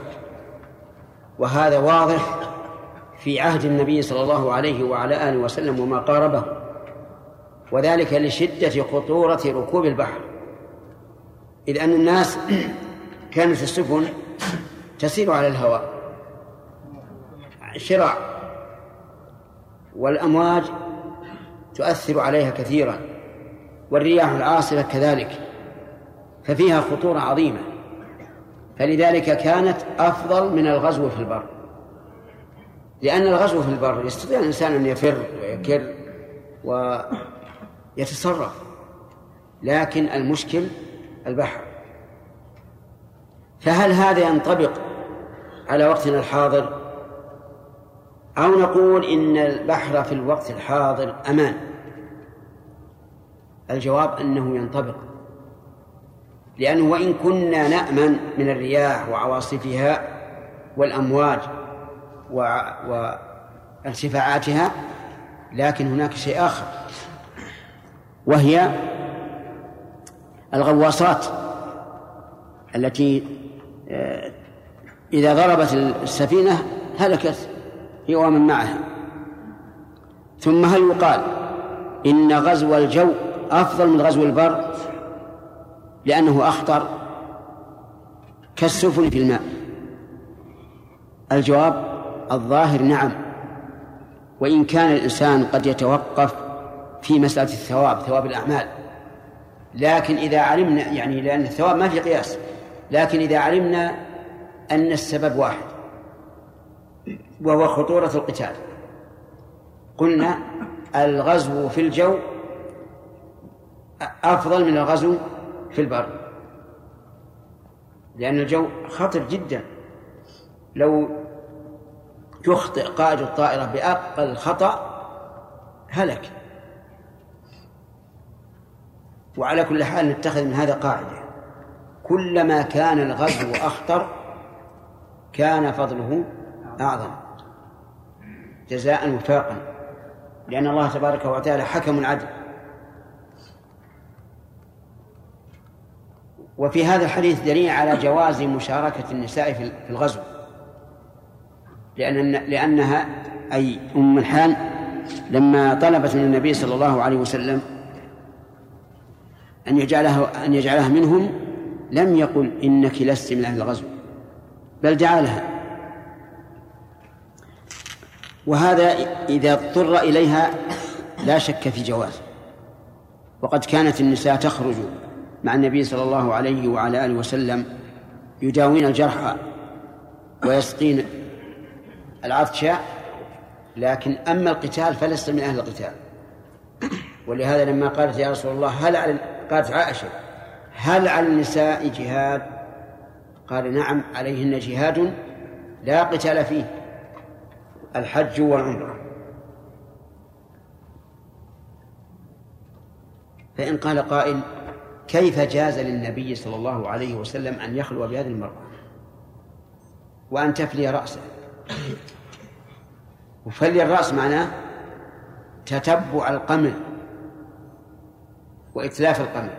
Speaker 2: وهذا واضح في عهد النبي صلى الله عليه وعلى آله وسلم وما قاربه وذلك لشدة خطورة ركوب البحر. إذ أن الناس <clears throat> كانت السفن تسير على الهواء شراع والأمواج تؤثر عليها كثيرا والرياح العاصفة كذلك ففيها خطورة عظيمة. فلذلك كانت أفضل من الغزو في البر. لأن الغزو في البر يستطيع الإنسان أن يفر ويكر ويتصرف. لكن المشكل البحر. فهل هذا ينطبق على وقتنا الحاضر؟ أو نقول إن البحر في الوقت الحاضر أمان؟ الجواب أنه ينطبق. لأنه وإن كنا نأمن من الرياح وعواصفها والأمواج وارتفاعاتها لكن هناك شيء آخر وهي الغواصات التي آه، إذا ضربت السفينة هلكت هي ومن معها. ثم هل يقال إن غزو الجو أفضل من غزو البر؟ لأنه أخطر كالسفن في الماء. الجواب الظاهر نعم. وإن كان الإنسان قد يتوقف في مسألة الثواب ثواب الأعمال. لكن إذا علمنا يعني لأن الثواب ما في قياس. لكن إذا علمنا أن السبب واحد وهو خطورة القتال. قلنا الغزو في الجو أفضل من الغزو في البر. لأن الجو خطر جدا. لو يخطئ قائد الطائرة بأقل خطأ هلك. وعلى كل حال نتخذ من هذا قاعدة. كلما كان الغزو أخطر كان فضله أعظم. جزاء وفاقا. لأن الله تبارك وتعالى حكم عدل وفي هذا الحديث دليل على جواز مشاركة النساء في الغزو. لأن لأنها أي أم الحان لما طلبت من النبي صلى الله عليه وسلم أن يجعلها أن يجعلها منهم لم يقل إنك لست من أهل الغزو بل دعا لها. وهذا إذا اضطر إليها لا شك في جواز. وقد كانت النساء تخرج مع النبي صلى الله عليه وعلى آله وسلم يداوين الجرحى ويسقين العطش لكن أما القتال فلست من أهل القتال. ولهذا لما قالت يا رسول الله هل على قالت عائشة هل على النساء جهاد؟ قال نعم عليهن جهاد لا قتال فيه الحج والعمرة. فإن قال قائل كيف جاز للنبي صلى الله عليه وسلم أن يخلو بهذه المرأة؟ وأن تفلي رأسه. وفلي الرأس معناه تتبع القمل وإتلاف القمل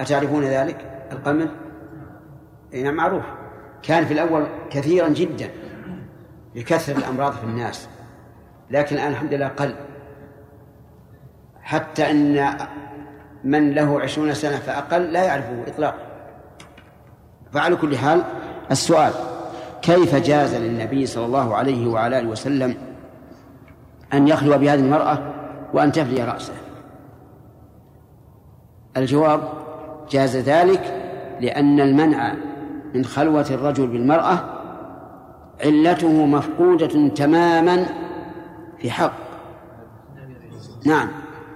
Speaker 2: أتعرفون ذلك؟ القمل نعم معروف. كان في الأول كثيرا جدا لكثرة الأمراض في الناس لكن الآن الحمد لله قل. حتى أن من له عشرون سنة فأقل لا يعرفه إطلاقا. فعلى كل حال السؤال كيف جاز للنبي صلى الله عليه وعلى آله وسلم أن يخلو بهذه المرأة وأن تفلي رأسه؟ الجواب جاز ذلك لأن المنع من خلوة الرجل بالمرأة علته مفقودة تماما في حق. نعم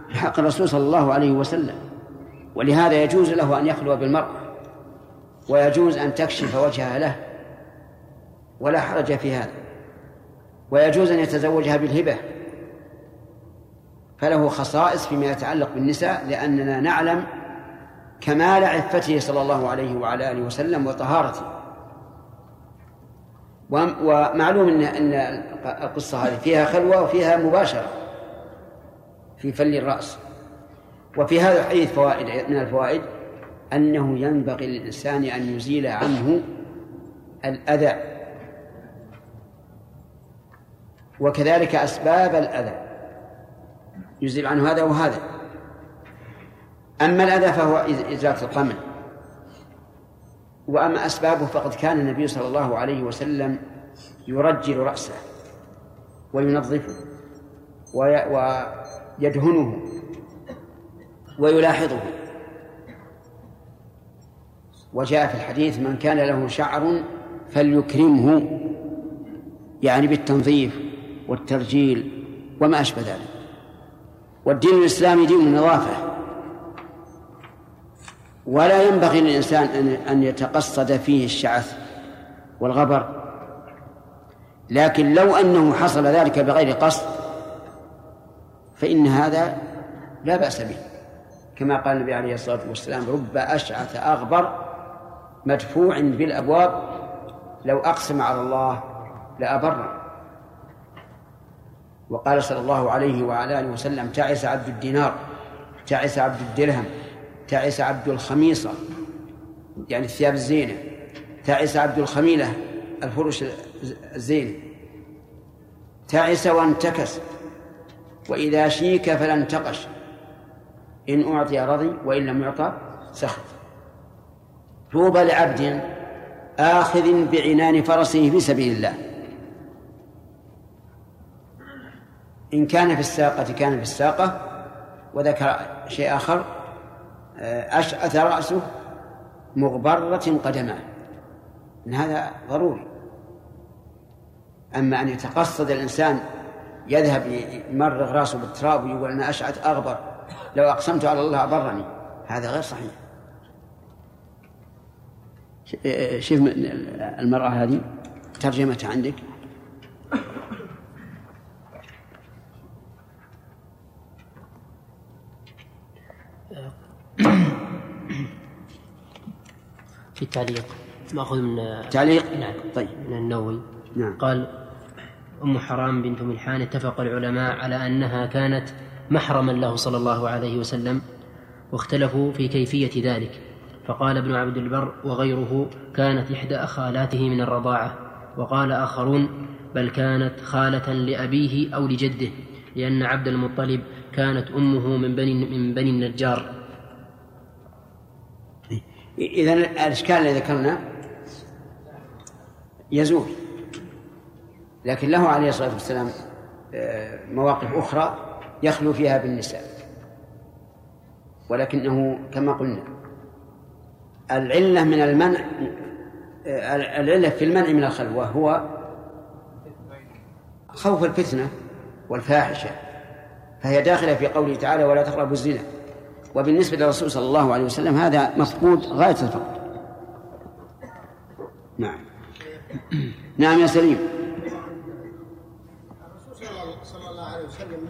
Speaker 2: في حق الرسول صلى الله عليه وسلم. ولهذا يجوز له أن يخلو بالمرأة ويجوز أن تكشف وجهها له. ولا حرج في هذا. ويجوز أن يتزوجها بالهبة. فله خصائص فيما يتعلق بالنساء لأننا نعلم كمال عفته صلى الله عليه وعلى آله وسلم وطهارته. ومعلوم أن أن القصة هذه فيها خلوة وفيها مباشرة في فل الرأس. وفي هذا الحديث فوائد من الفوائد أنه ينبغي للإنسان أن يزيل عنه الأذى. وكذلك أسباب الأذى. يزيل عنه هذا وهذا أما الأذى فهو إزالة القمل. وأما أسبابه فقد كان النبي صلى الله عليه وسلم يرجل رأسه وينظفه ويدهنه ويلاحظه. وجاء في الحديث من كان له شعر فليكرمه يعني بالتنظيف. والترجيل وما أشبه ذلك. والدين الإسلامي دين النظافة. ولا ينبغي للإنسان أن يتقصد فيه الشعث والغبر. لكن لو أنه حصل ذلك بغير قصد فإن هذا لا بأس به. كما قال النبي عليه الصلاة والسلام رب أشعث أغبر مدفوع بالأبواب لو أقسم على الله لأبره. وقال صلى الله عليه وعلى آله وسلم تعس عبد الدينار تعس عبد الدرهم تعس عبد الخميصة يعني الثياب الزينة تعس عبد الخميلة الفرش الزينة تعس وانتكس وإذا شيك فلا انتقش إن أعطي رضي وإن لم يعطى سخط. طوبى لعبد آخذ بعنان فرسه في سبيل الله. إن كان في الساقة كان في الساقة وذكر شيء آخر آه، أشعث رأسه مغبرة قدماه إن هذا ضروري. أما أن يتقصد الإنسان يذهب يمرغ راسه بالتراب ويقول أنا أشعث أغبر لو أقسمت على الله أبرني هذا غير صحيح. شوف المرأة هذه ترجمتها عندك؟
Speaker 1: التعليق ماخذ من
Speaker 2: تعليق؟
Speaker 1: نعم.
Speaker 2: طيب.
Speaker 1: من النووي.
Speaker 2: نعم.
Speaker 1: قال أم حرام بنت ملحان اتفق العلماء على أنها كانت محرما له صلى الله عليه وسلم واختلفوا في كيفية ذلك. فقال ابن عبد البر وغيره كانت إحدى أخالاته من الرضاعة. وقال آخرون بل كانت خالة لأبيه أو لجده لأن عبد المطلب كانت أمه من بني من بني النجار.
Speaker 2: إذا الإشكال الذي ذكرنا يزول. لكن له عليه الصلاة والسلام آه، مواقف أخرى يخلو فيها بالنساء. ولكنه كما قلنا العلة من المنع آه، العلة في المنع من الخلوة هو خوف الفتنة والفاحشة فهي داخلة في قوله تعالى ولا تقربوا الزنا وبالنسبة للرسول صلى الله عليه وسلم هذا مفقود غاية الفقد نعم. نعم يا سليم.
Speaker 8: الرسول صلى الله عليه وسلم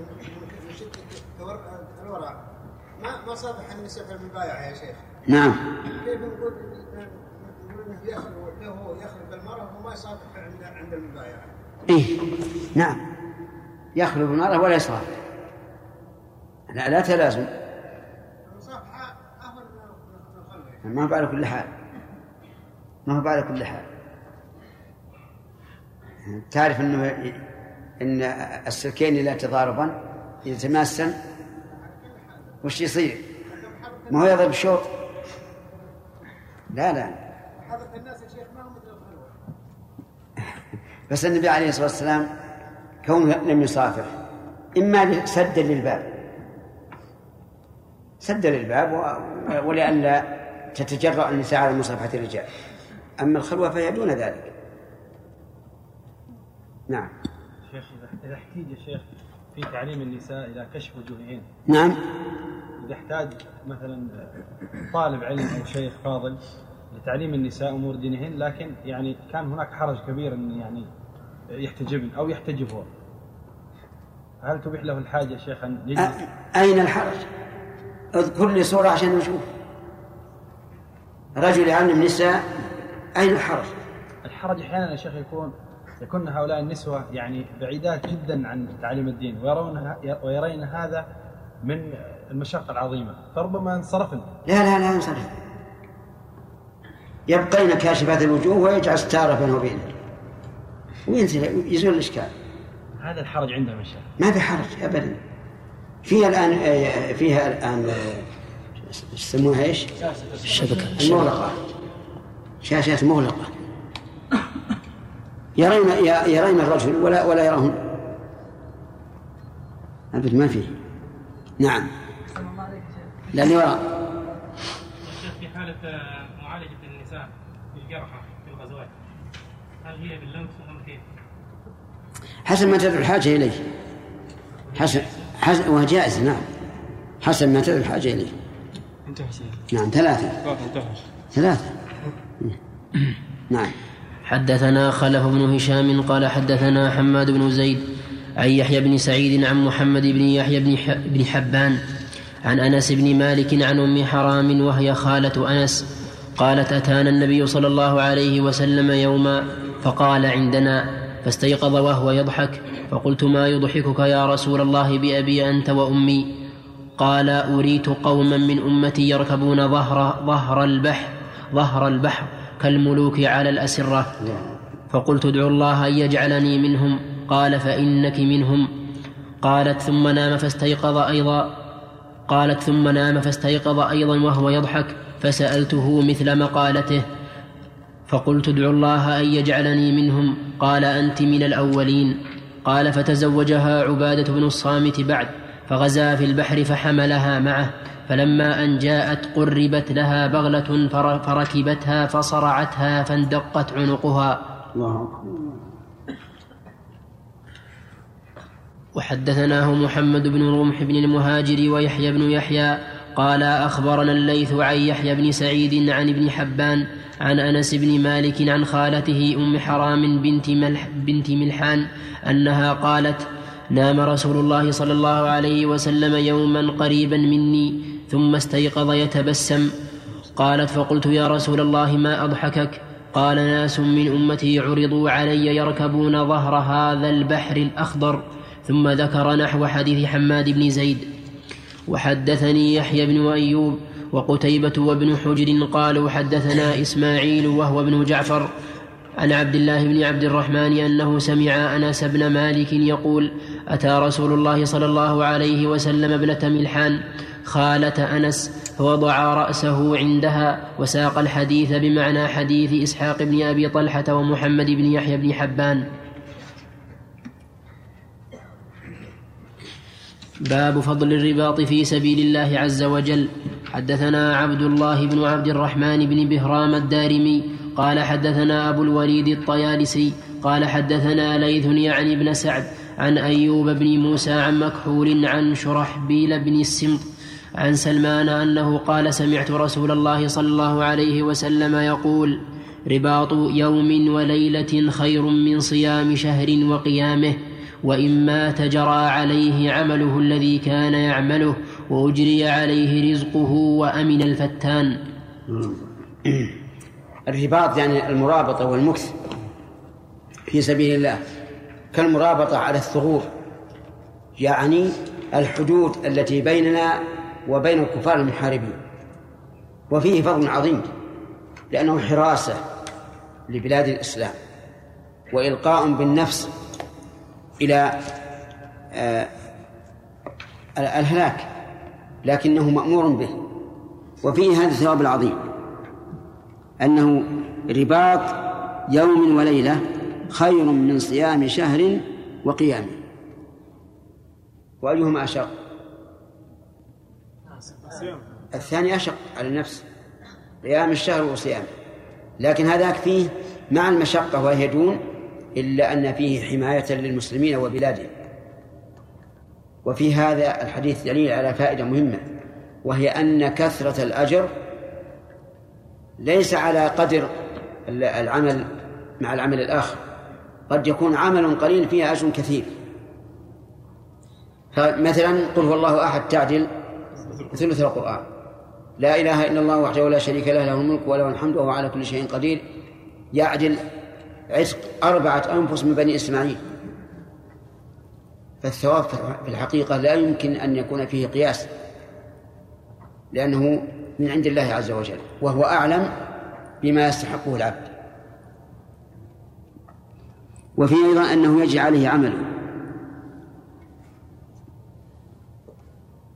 Speaker 8: من شدة الورع. ما ما صافح النساء في المبايعة يا شيخ.
Speaker 2: نعم.
Speaker 8: كيف نقول إنه يخلو له يخلو بالمرأة وما يصافح عند عند المبايعة.
Speaker 2: إيه. نعم. يخلو بالمرأة ولا يصافح. لا لا تلازم. ما هو على كل حال. ما هو على كل حال. تعرف إنه إن السلكين اذا تضاربا يتماسا وش يصير؟ ما هو يضرب شوط لا لا. بس النبي عليه الصلاة والسلام كونه لم يصافح. إما سدا للباب. سدا للباب ولئلا تتجرأ النساء على مصافحة الرجال. أما الخلوة فهي دون ذلك. نعم.
Speaker 6: شيخ إذا- احتيج يا شيخ في تعليم النساء إلى كشف وجوههن.
Speaker 2: نعم.
Speaker 6: إذا احتاج مثلا طالب علم أو شيخ فاضل لتعليم النساء أمور دينهن لكن يعني كان هناك حرج كبير أن يعني يحتجبن أو يحتجب هو هل تبيح له الحاجة يا شيخ أن يجلس؟
Speaker 2: أ- أين الحرج؟ اذكر لي صورة عشان نشوف. رجل يعلم نساء أين الحرج؟
Speaker 6: الحرج أحيانا يا شيخ يكون يكون هؤلاء النسوة يعني بعيدات جدا عن تعليم الدين ويرون ويرين هذا من المشقة العظيمة فربما انصرفن.
Speaker 2: لا لا لا ينصرف يبقين كاشفات الوجوه ويجعل ستارة بينه وبينه. وينزل يزول الإشكال.
Speaker 6: هذا الحرج عندهم يا شيخ.
Speaker 2: ما في حرج ابدا. فيها الآن آه، فيها الآن إيش يسموها إيش؟
Speaker 1: الشبكة
Speaker 2: المغلقة. شاشات مغلقة. يرين يرين الرجل ولا ولا يرون أبد ما فيه نعم. لأني وراء.
Speaker 9: في حالة آه، معالجة النساء بالجرحى في الغزوات هل هي باللمس أم كيف؟
Speaker 2: حسب ما تدعو الحاجة إليه. حسب حسب وهو جائز نعم. حسب ما تدعو الحاجة إليه.
Speaker 9: انتهى شيخ
Speaker 2: نعم ثلاثة.
Speaker 9: انتهى.
Speaker 2: ثلاثة. نعم.
Speaker 1: حدثنا خلف بن هشام قال حدثنا حماد بن زيد عن يحيى بن سعيد عن محمد بن يحيى بن, ح... بن حبان عن أنس بن مالك عن أم حرام وهي خالة أنس قالت أتانا النبي صلى الله عليه وسلم يوما فقال عندنا فاستيقظ وهو يضحك فقلت ما يضحكك يا رسول الله بأبي أنت وأمي؟ قال أريت قوما من أمتي يركبون ظهر ظهر البحر ظهر البحر كالملوك على الأسرة. فقلت ادعو الله أن يجعلني منهم. قال فإنك منهم. قالت ثم نام فاستيقظ أيضا. قالت ثم نام فاستيقظ أيضا وهو يضحك فسألته مثل مقالته. فقلت ادعو الله أن يجعلني منهم. قال أنت من الأولين. قال فتزوجها عبادة بن الصامت بعد. فغزا في البحر فحملها معه فلما أن جاءت قربت لها بغلة فر- فركبتها فصرعتها فاندقت عنقها. وحدثناه محمد بن رمح بن المهاجر ويحيى بن يحيى قال أخبرنا الليث عن يحيى بن سعيد عن ابن حبان عن أنس بن مالك عن خالته أم حرام بنت, ملح بنت ملحان أنها قالت نام رسول الله صلى الله عليه وسلم يوما قريبا مني ثم استيقظ يتبسم. قالت فقلت يا رسول الله ما أضحكك؟ قال ناس من أمتي عرضوا علي يركبون ظهر هذا البحر الأخضر. ثم ذكر نحو حديث حماد بن زيد. وحدثني يحيى بن أيوب وقتيبة وابن حجر قالوا حدثنا إسماعيل وهو ابن جعفر. عن عبد الله بن عبد الرحمن أنه سمع أنس بن مالك يقول أتى رسول الله صلى الله عليه وسلم ابنة ملحان خالة أنس فوضع رأسه عندها وساق الحديث بمعنى حديث إسحاق بن أبي طلحة ومحمد بن يحيى بن حبان. باب فضل الرباط في سبيل الله عز وجل. حدثنا عبد الله بن عبد الرحمن بن بهرام الدارمي قال حدثنا أبو الوليد الطيالسي قال حدثنا ليث يعني بن سعد عن أيوب بن موسى عن مكحول عن شرحبيل بن السمط عن سلمان أنه قال سمعت رسول الله صلى الله عليه وسلم يقول رباط يوم وليلة خير من صيام شهر وقيامه وإن مات جرى عليه عمله الذي كان يعمله وأجري عليه رزقه وأمن الفتان.
Speaker 2: الرباط يعني المرابطة والمكث في سبيل الله. كالمرابطة على الثغور يعني الحدود التي بيننا وبين الكفار المحاربين. وفيه فضل عظيم لأنه حراسة لبلاد الإسلام وإلقاء بالنفس إلى آه، الهلاك لكنه مأمور به. وفيه هذا الثواب العظيم. أنه رباط يوم وليلة خير من صيام شهر وقيامه وأيهما أشق؟ الثاني أشق على النفس قيام الشهر وصيامه لكن هذاك فيه مع المشقة وهي دون إلا أن فيه حماية للمسلمين وبلادهم. وفي هذا الحديث دليل على فائدة مهمة وهي أن كثرة الأجر ليس على قدر العمل مع العمل الآخر. قد يكون عمل قليل فيه أجر كثير. فمثلا قل هو الله أحد تعدل ثلث القرآن. لا إله إلا الله وحده لا شريك له له الملك وله الحمد وهو على كل شيء قدير. يعدل عتق أربعة أنفس من بني إسماعيل. فالثواب في الحقيقة لا يمكن أن يكون فيه قياس لأنه من عند الله عز وجل وهو أعلم بما يستحقه العبد. وفي أيضا أنه يجري عليه عمله.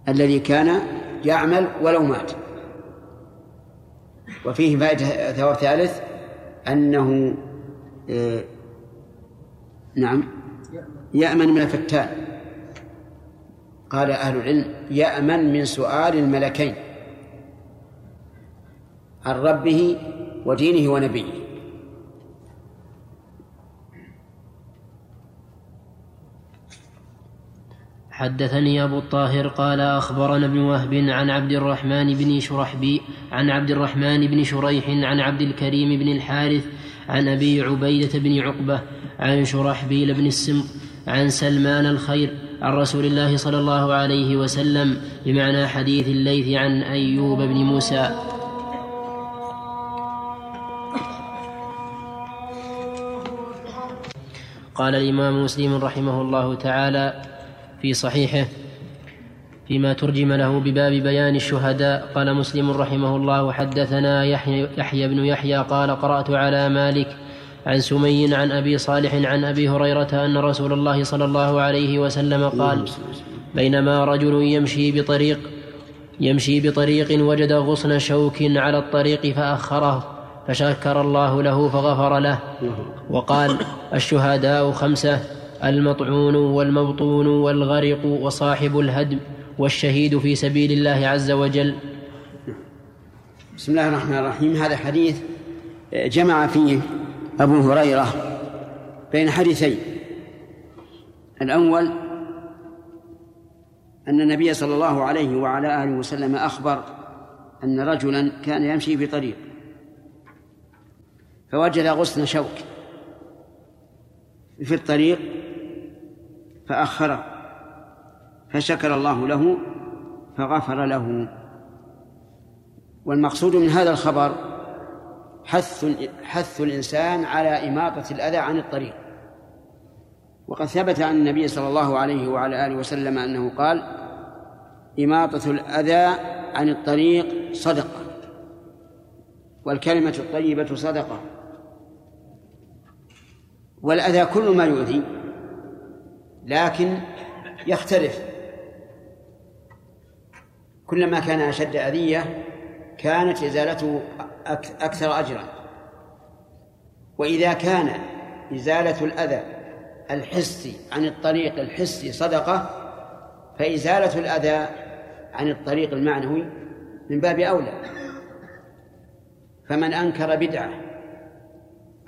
Speaker 2: الذي كان يعمل ولو مات. وفيه فائدة ثواب ثالث أنه آه، نعم يأمن من الفتان. قال أهل العلم يأمن من سؤال الملكين. عن ربه ودينه ونبيه.
Speaker 1: حدثني أبو الطاهر قال أخبرنا ابن وهب عن عبد الرحمن بن شرحبي عن عبد الرحمن بن شريح عن عبد الكريم بن الحارث عن أبي عبيدة بن عقبة عن شرحبيل بن السمط عن سلمان الخير عن رسول الله صلى الله عليه وسلم بمعنى حديث الليث عن أيوب بن موسى. قال الإمام مسلم رحمه الله تعالى في صحيحه فيما ترجم له بباب بيان الشهداء قال مسلم رحمه الله حدثنا يحيى, يحيى بن يحيى قال قرأت على مالك عن سمي عن أبي صالح عن أبي هريرة أن رسول الله صلى الله عليه وسلم قال بينما رجل يمشي بطريق يمشي بطريق وجد غصن شوك على الطريق فأخره. فشكر الله له فغفر له. وقال الشهداء خمسة المطعون والمبطون والغرق وصاحب الهدم والشهيد في سبيل الله عز وجل.
Speaker 2: بسم الله الرحمن الرحيم. هذا حديث جمع فيه أبو هريرة بين حديثين. الأول أن النبي صلى الله عليه وعلى آله وسلم أخبر أن رجلا كان يمشي في طريق فوجد غصن شوك في الطريق فأخره فشكر الله له فغفر له. والمقصود من هذا الخبر حث حث الإنسان على إماطة الأذى عن الطريق. وقد ثبت عن النبي صلى الله عليه وعلى آله وسلم أنه قال إماطة الأذى عن الطريق صدقة والكلمة الطيبة صدقة. والأذى كل ما يؤذي لكن يختلف. كلما كان أشد أذية كانت إزالته أكثر أجرا. وإذا كان إزالة الأذى الحسي عن الطريق الحسي صدقة فإزالة الأذى عن الطريق المعنوي من باب أولى. فمن أنكر بدعة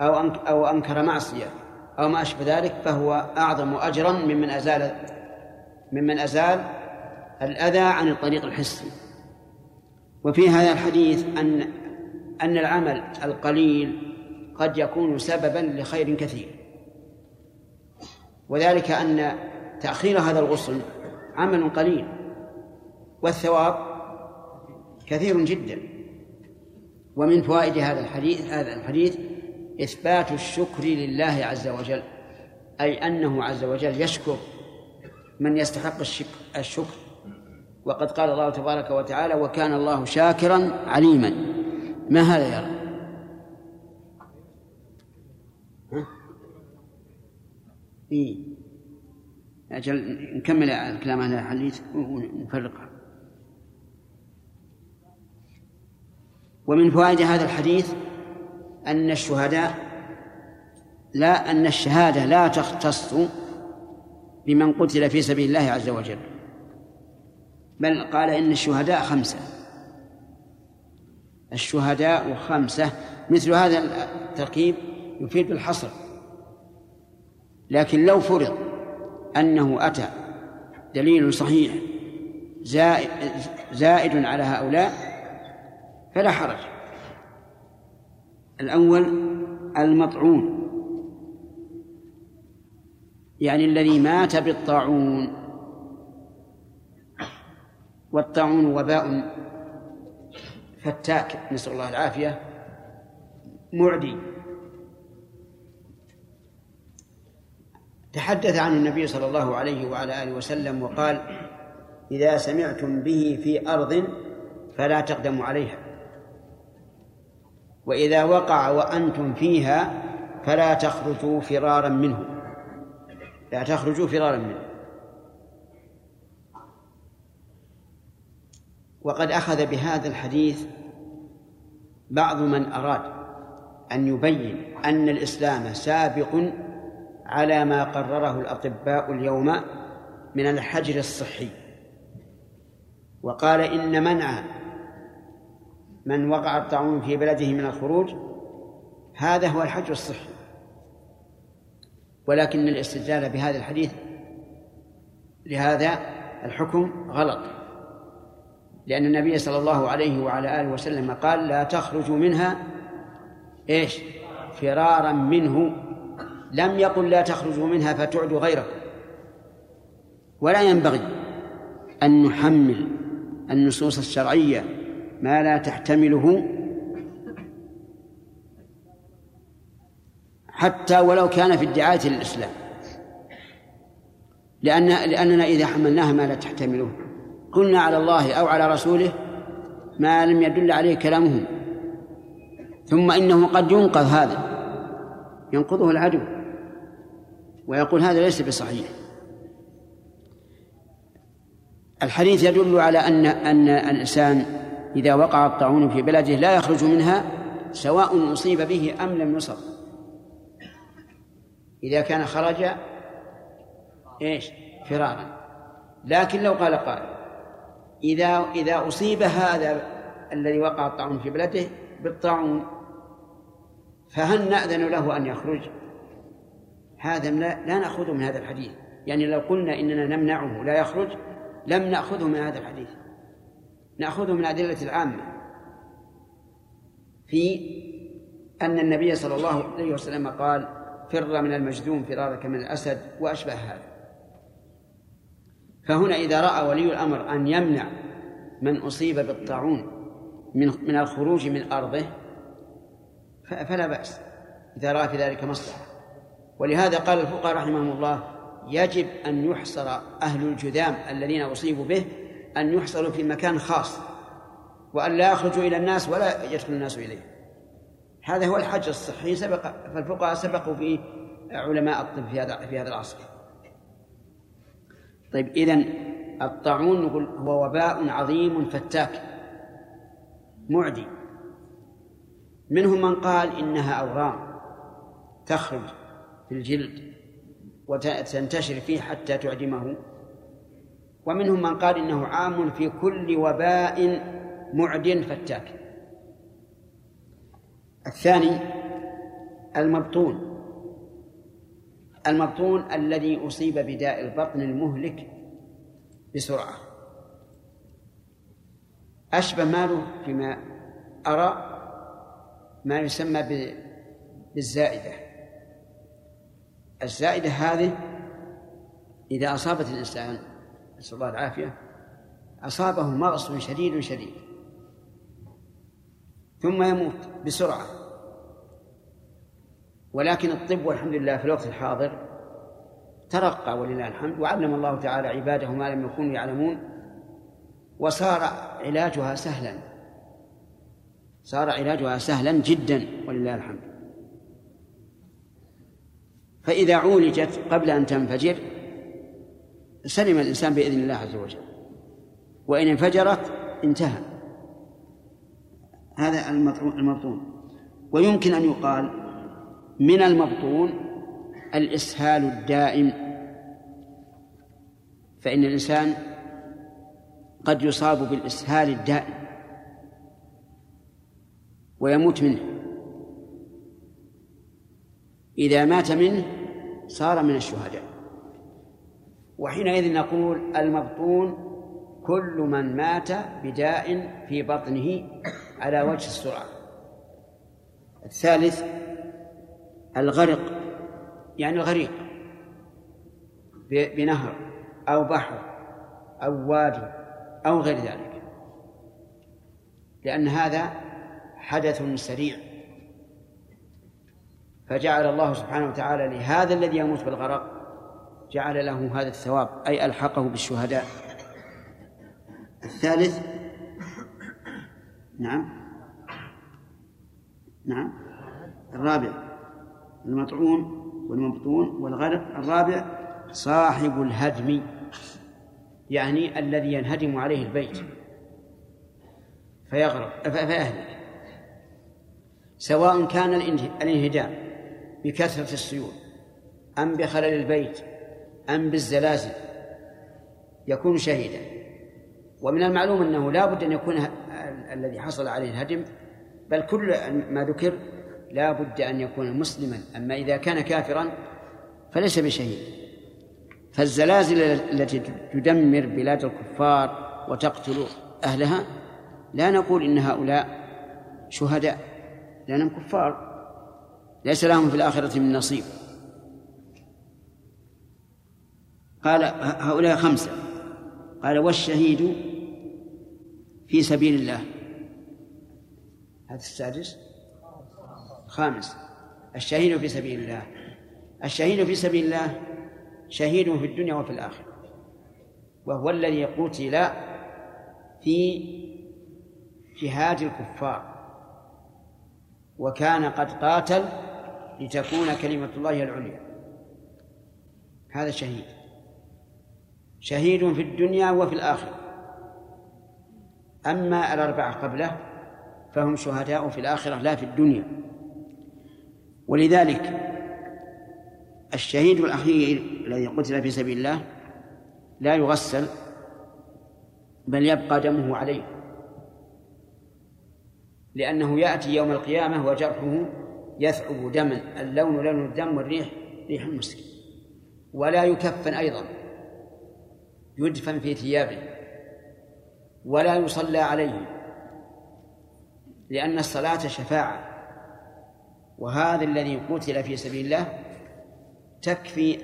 Speaker 2: أو أو أنكر معصية أو ما أشبه ذلك فهو أعظم أجرا ممن أزال ممن أزال الأذى عن الطريق الحسي. وفي هذا الحديث أن أن العمل القليل قد يكون سببا لخير كثير. وذلك أن تأخير هذا الغسل عمل قليل والثواب كثير جدا. ومن فوائد هذا الحديث هذا الحديث إثبات الشكر لله عز وجل أي أنه عز وجل يشكر من يستحق الشكر. وقد قال الله تبارك وتعالى وكان الله شاكرا عليما. ما هذا يا رب؟ إيه. أجل نكمل الكلام عن الحديث ونفرقها. ومن فوائد هذا الحديث أن الشهداء لا أن الشهادة لا تختص بمن قتل في سبيل الله عز وجل. بل قال إن الشهداء خمسة. الشهداء خمسة. مثل هذا التركيب يفيد الحصر. لكن لو فرض أنه أتى دليل صحيح زائد, زائد على هؤلاء فلا حرج. الأول المطعون يعني الذي مات بالطاعون والطاعون وباء فتاك نسأل الله العافية معدي. تحدث عن النبي صلى الله عليه وعلى آله وسلم وقال إذا سمعتم به في أرض فلا تقدموا عليها. وإذا وقع وأنتم فيها فلا تخرجوا فرارا منه. لا تخرجوا فرارا منه. وقد أخذ بهذا الحديث بعض من أراد أن يبين أن الإسلام سابق على ما قرره الأطباء اليوم من الحجر الصحي. وقال إن منع من وقع الطاعون في بلده من الخروج هذا هو الحجر الصحي. ولكن الاستدلال بهذا الحديث لهذا الحكم غلط. لأن النبي صلى الله عليه وعلى آله وسلم قال لا تخرجوا منها إيش؟ فرارا منه لم يقل لا تخرجوا منها فتعدوا غيركم. ولا ينبغي أن نحمل النصوص الشرعية ما لا تحتمله حتى ولو كان في الدعاية للإسلام لأن لأننا إذا حملناها ما لا تحتمله. قلنا على الله أو على رسوله ما لم يدل عليه كلامهم. ثم إنه قد ينقض هذا. ينقضه العدو. ويقول هذا ليس بصحيح. الحديث يدل على أن أن الإنسان إذا وقع الطاعون في بلده لا يخرج منها سواء أصيب به أم لم يصب. إذا كان خرج إيش؟ فرارا. لكن لو قال قائل إذا إذا أصيب هذا الذي وقع الطاعون في بلده بالطاعون فهل نأذن له أن يخرج؟ هذا لا, لا نأخذه من هذا الحديث. يعني لو قلنا إننا نمنعه لا يخرج لم نأخذه من هذا الحديث. نأخذه من أدلة العامة في أن النبي صلى الله عليه وسلم قال فر من المجذوم فرارك من الأسد وأشبه هذا. فهنا إذا رأى ولي الأمر أن يمنع من أصيب بالطاعون من من الخروج من أرضه فلا بأس إذا رأى في ذلك مصلحة. ولهذا قال الفقهاء رحمهم الله يجب أن يحصر أهل الجذام الذين أصيبوا به أن يحصروا في مكان خاص وأن لا يخرجوا إلى الناس ولا يدخل الناس إليه. هذا هو الحج الصحي سبق فالفقهاء سبقوا في علماء الطب في هذا في هذا العصر. طيب إذن الطاعون نقول هو وباء عظيم فتاك معدي. منهم من قال إنها أورام تخرج في الجلد وتنتشر فيه حتى تعدمه. ومنهم من قال إنه عام في كل وباء معد فتاك. الثاني المبطون. المبطون الذي أصيب بداء البطن المهلك بسرعة. أشبه ماله فيما أرى ما يسمى بالزائدة. الزائدة هذه إذا أصابت الإنسان نسأل الله العافية. أصابه مغص شديد شديد. ثم يموت بسرعة. ولكن الطب والحمد لله في الوقت الحاضر ترقى ولله الحمد وعلم الله تعالى عباده ما لم يكونوا يعلمون وصار علاجها سهلا. صار علاجها سهلا جدا ولله الحمد. فإذا عولجت قبل أن تنفجر سلم الإنسان بإذن الله عز وجل. وإن انفجرت انتهى. هذا المبطون. ويمكن أن يقال من المبطون الإسهال الدائم. فإن الإنسان قد يصاب بالإسهال الدائم. ويموت منه. إذا مات منه صار من الشهداء. وحينئذ نقول المبطون كل من مات بداء في بطنه على وجه السرعة. الثالث الغرق يعني الغريق بنهر أو بحر أو وادي أو غير ذلك. لأن هذا حدث سريع. فجعل الله سبحانه وتعالى لهذا الذي يموت بالغرق جعل له هذا الثواب أي ألحقه بالشهداء. الثالث نعم. نعم. الرابع المطعون والمبطون والغرق. الرابع صاحب الهدم يعني الذي ينهدم عليه البيت فيغرق فيهلك. سواء كان الانهدام بكثرة السيول أم بخلل البيت أم بالزلازل يكون شهيدا. ومن المعلوم أنه لا بد أن يكون الذي حصل عليه الهدم بل كل ما ذكر لا بد أن يكون مسلما. أما إذا كان كافرا فليس بشهيد. فالزلازل التي تدمر بلاد الكفار وتقتل أهلها لا نقول إن هؤلاء شهداء لأنهم كفار. ليس لهم في الآخرة من نصيب. قال هؤلاء خمسة. قال والشهيد في سبيل الله. هذا السادس. خامس الشهيد في سبيل الله. الشهيد في سبيل الله شهيد في الدنيا وفي الآخرة. وهو الذي قتل في جهاد الكفار. وكان قد قاتل لتكون كلمة الله العليا. هذا شهيد. شهيد في الدنيا وفي الآخرة. أما الأربعة قبله فهم شهداء في الآخرة لا في الدنيا. ولذلك الشهيد الأخير الذي قتل في سبيل الله لا يغسل بل يبقى دمه عليه. لأنه يأتي يوم القيامة وجرحه يثعب دما اللون لون الدم والريح ريح المسك. ولا يكفن أيضا. يدفن في ثيابه ولا يصلى عليه لأن الصلاة شفاعة. وهذا الذي قتل في سبيل الله تكفي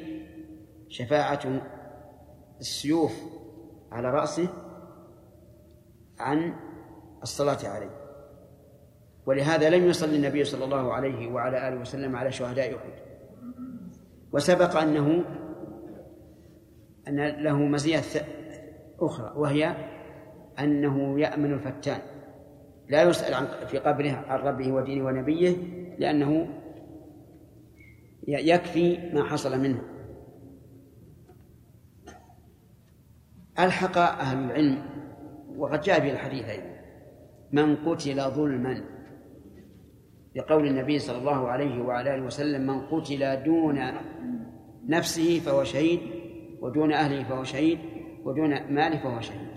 Speaker 2: شفاعة السيوف على رأسه عن الصلاة عليه. ولهذا لم يصلي النبي صلى الله عليه وعلى آله وسلم على شهداء أحد. وسبق أنه أن له مزية أخرى وهي أنه يأمن الفتان. لا يسأل عن في قبره عن ربه ودينه ونبيه لأنه يكفي ما حصل منه. ألحق أهل العلم وقد جاء في الحديث أيضا من قتل ظلما. لقول النبي صلى الله عليه وعلى آله وسلم من قتل دون نفسه فهو شهيد ودون أهله فهو شهيد ودون ماله فهو شهيد.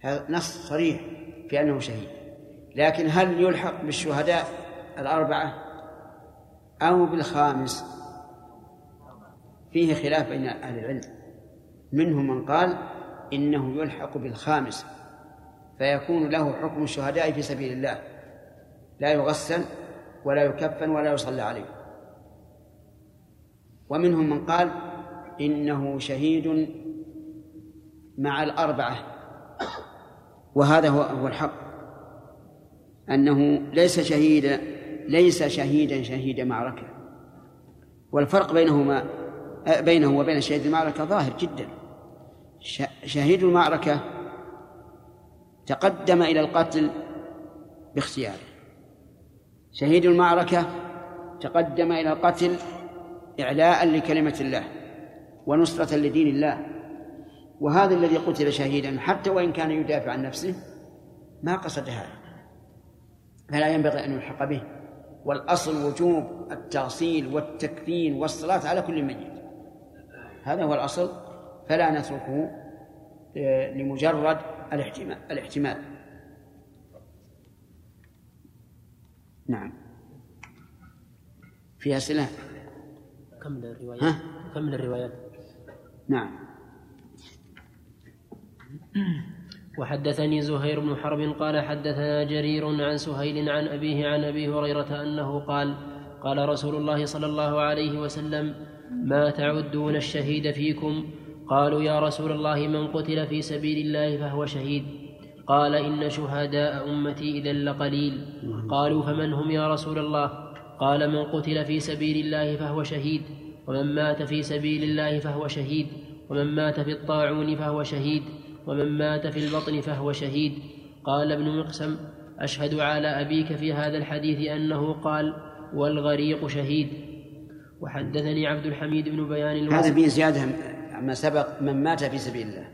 Speaker 2: هذا نص صريح في أنه شهيد. لكن هل يلحق بالشهداء الأربعة أو بالخامس؟ فيه خلاف بين أهل العلم. منهم من قال إنه يلحق بالخامس فيكون له حكم الشهداء في سبيل الله. لا يغسل ولا يكفن ولا يصلى عليه. ومنهم من قال إنه شهيد مع الأربعة. وهذا هو الحق. أنه ليس شهيدا ليس شهيدا شهيد معركة. والفرق بينهما بينه وبين شهيد المعركة ظاهر جدا. شهيد المعركة تقدم إلى القتل باختياره. شهيد المعركة تقدم إلى القتل إعلاء لكلمة الله. ونصرة لدين الله. وهذا الذي قتل شهيدا حتى وإن كان يدافع عن نفسه ما قصد هذا. فلا ينبغي أن يلحق به. والأصل وجوب التغسيل والتكفين والصلاة على كل ميت هذا هو الأصل. فلا نتركه آه، لمجرد الاحتمال الاحتمال. نعم. في أسئلة
Speaker 1: كمل الروايات؟ كمل الروايات؟
Speaker 2: نعم.
Speaker 1: وحدثني زهير بن حرب قال حدثنا جرير عن سهيل عن أبيه عن أبي هريرة أنه قال قال رسول الله صلى الله عليه وسلم ما تعدون الشهيد فيكم؟ قالوا يا رسول الله من قتل في سبيل الله فهو شهيد. قال إن شهداء أمتي إذا لقليل. قالوا فمن هم يا رسول الله؟ قال من قتل في سبيل الله فهو شهيد. ومن مات في سبيل الله فهو شهيد ومن مات في الطاعون فهو شهيد ومن مات في البطن فهو شهيد. قال ابن مقسم أشهد على أبيك في هذا الحديث أنه قال والغريق شهيد. وحدثني عبد الحميد بن بيان
Speaker 2: هذا فيه زيادة عما سبق من مات في سبيل الله.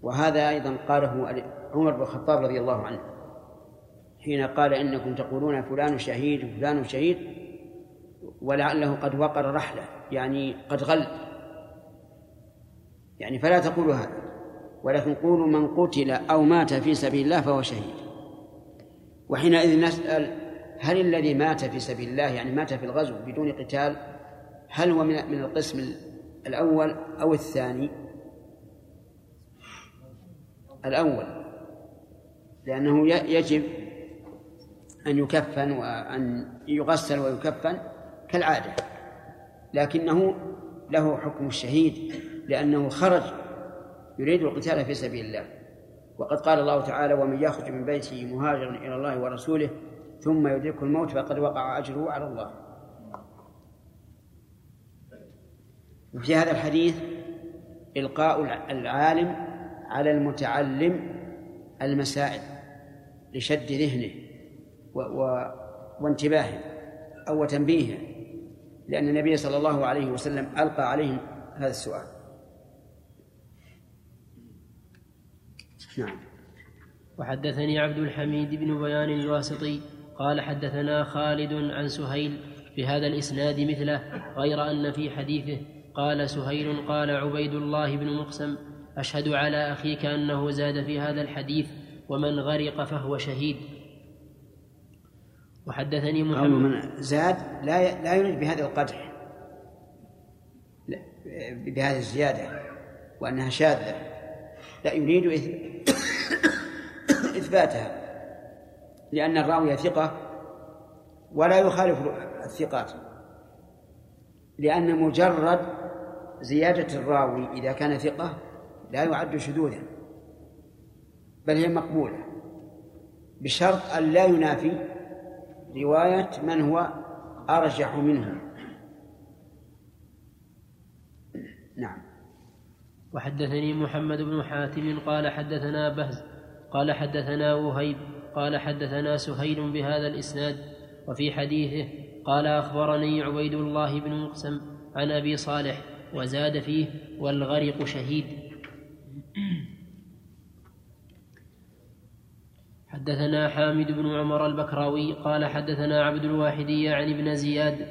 Speaker 2: وهذا أيضا قاله عمر بن الخطاب رضي الله عنه حين قال إنكم تقولون فلان شهيد وفلان شهيد. ولعله قد وقر رحلة يعني قد غل. يعني فلا تقولوا هذا ولكن قولوا من قتل أو مات في سبيل الله فهو شهيد. وحينئذ نسأل هل الذي مات في سبيل الله يعني مات في الغزو بدون قتال هل هو من من القسم الأول أو الثاني؟ الأول. لأنه يجب أن يكفن وأن يغسل ويكفن كالعادة لكنه له حكم الشهيد لأنه خرج يريد القتال في سبيل الله. وقد قال الله تعالى ومن يخرج من بيته مهاجرا إلى الله ورسوله ثم يدركه الموت فقد وقع أجره على الله. وفي هذا الحديث إلقاء العالم على المتعلم المسائل لشد ذهنه و و وانتباهه أو تنبيهه. لأن النبي صلى الله عليه وسلم ألقى عليهم هذا السؤال. نعم.
Speaker 1: وحدثني عبد الحميد بن بيان الواسطي قال حدثنا خالد عن سهيل بهذا الإسناد مثله غير أن في حديثه قال سهيل قال عبيد الله بن مقسم أشهد على أخيك أنه زاد في هذا الحديث ومن غرق فهو شهيد. وحدثني
Speaker 2: قول
Speaker 1: محمد
Speaker 2: من زاد لا لا يريد بهذا القدح. بهذه الزيادة وأنها شاذة. لا يريد إث- <coughs> إثباتها لأن الراوي ثقة ولا يخالف الثقات. لأن مجرد زيادة الراوي إذا كان ثقة لا يعد شذوذا بل هي مقبولة بشرط أن لا ينافي رواية من هو أرجح منه نعم.
Speaker 1: وحدثني محمد بن حاتم قال حدثنا بهز قال حدثنا وهيب قال حدثنا سهيل بهذا الإسناد. وفي حديثه قال أخبرني عبيد الله بن مقسم عن أبي صالح وزاد فيه والغرق شهيد. حدثنا حامد بن عمر البكراوي قال حدثنا عبد الواحد يعني ابن زياد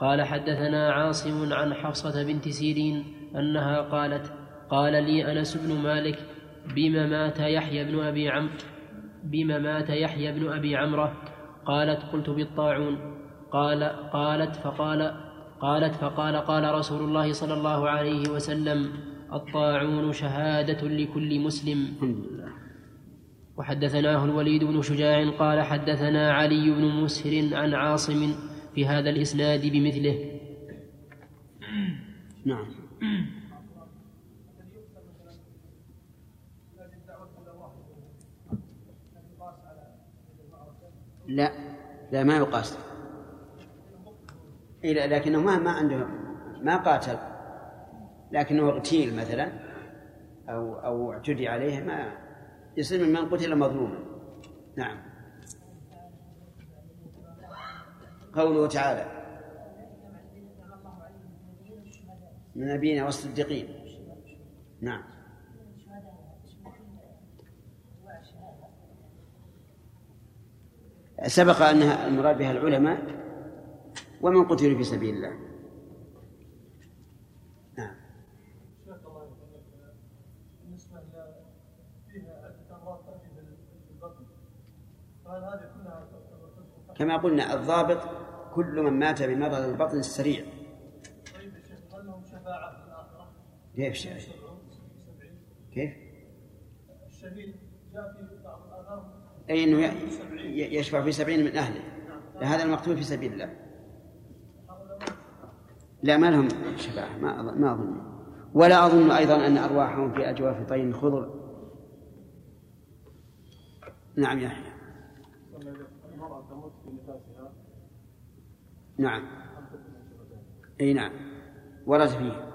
Speaker 1: قال حدثنا عاصم عن حفصة بنت سيرين أنها قالت قال لي أنس بن مالك بما مات يحيى بن أبي عم بما مات يحيى بن أبي عمرة قالت قلت بالطاعون. قال قالت فقال قالت فقال قال رسول الله صلى الله عليه وسلم الطاعون شهادة لكل مسلم. وحدثناه الوليد بن شجاع قال حدثنا علي بن مسهر عن عاصم في هذا الإسناد بمثله.
Speaker 2: نعم. لا لا ما يقاس. إيه لا، لكنه ما ما عنده ما قاتل. لكنه اغتيل مثلا أو أو اعتدي عليه ما من من قتل مظلوما نعم. قوله تعالى من نبينا والصديقين. نعم. سبق أنها المراد بها العلماء ومن قتلوا في سبيل الله نعم
Speaker 10: بالنسبة فيها أمراض تأتي بالبطن فهل هذه كلها
Speaker 2: كما قلنا الضابط كل من مات بمرض البطن السريع
Speaker 10: طيب يا شفاعة في الآخرة؟
Speaker 2: كيف؟ كيف؟
Speaker 10: جاء بعض
Speaker 2: أي أنه يشفع في سبعين من أهله هذا المقتول في سبيل الله لا ما لهم شفاعة ما ما أظن ولا أظن أيضا أن أرواحهم في أجواف طين خضر نعم يحيى
Speaker 10: المرأة
Speaker 2: نعم. أي نعم. ورد فيه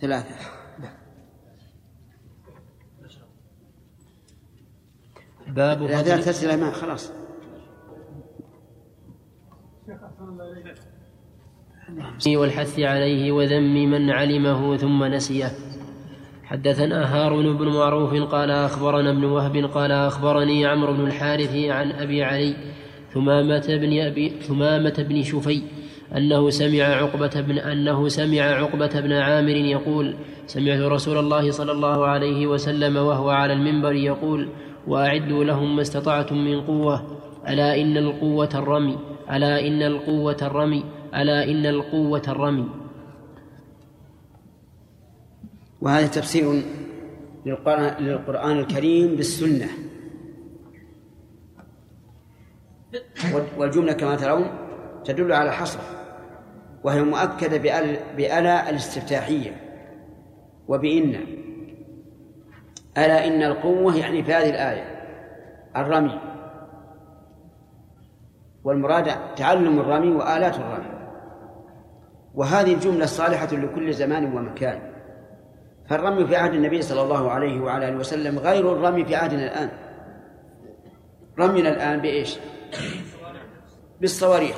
Speaker 2: ثلاثة.
Speaker 1: باب فضل
Speaker 2: تسأل ما خلاص.
Speaker 1: والحث عليه وذم من علمه ثم نسيه. حدثنا هارون بن معروف قال أخبرنا ابن وهب قال أخبرني عمرو بن الحارث عن أبي علي ثمامة بن أبي ثمامة بن شفي أنه سمع عقبة بن أنه سمع عقبة بن عامر يقول سمعت رسول الله صلى الله عليه وسلم وهو على المنبر يقول وأعدوا لهم ما استطعتم من قوة ألا إن القوة الرمي ألا إن القوة الرمي ألا إن القوة الرمي.
Speaker 2: وهذا تفسير للقرآن, الكريم بالسنة. والجملة كما ترون تدل على حصر وهي مؤكدة بأل بألا الاستفتاحية وبإن. ألا إن القوة يعني في هذه الآية الرمي. والمراد تعلم الرمي وآلات الرمي. وهذه الجملة صالحة لكل زمان ومكان. فالرمي في عهد النبي صلى الله عليه وعلى آله وسلم غير الرمي في عهدنا الآن. رمينا الآن بإيش؟ بالصواريخ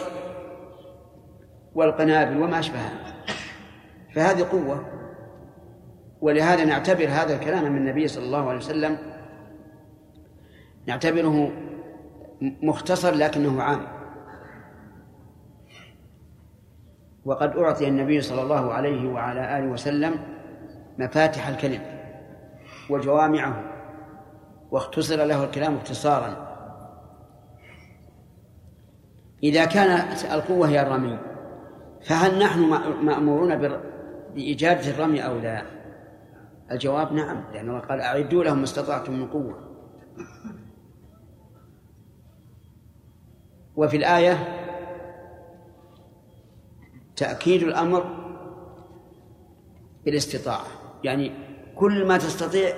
Speaker 2: والقنابل وما أشبهها. فهذه قوة ولهذا نعتبر هذا الكلام من النبي صلى الله عليه وسلم نعتبره مختصر لكنه عام. وقد أعطي النبي صلى الله عليه وعلى آله وسلم مفاتح الكلم وجوامعه واختصر له الكلام اختصارا. إذا كانت القوة هي الرمي فهل نحن مأمورون بإجابة الرمي أو لا؟ الجواب نعم لأن الله قال أعدوا لهم ما استطعتم من قوة. وفي الآية تأكيد الأمر بالاستطاعة يعني كل ما تستطيع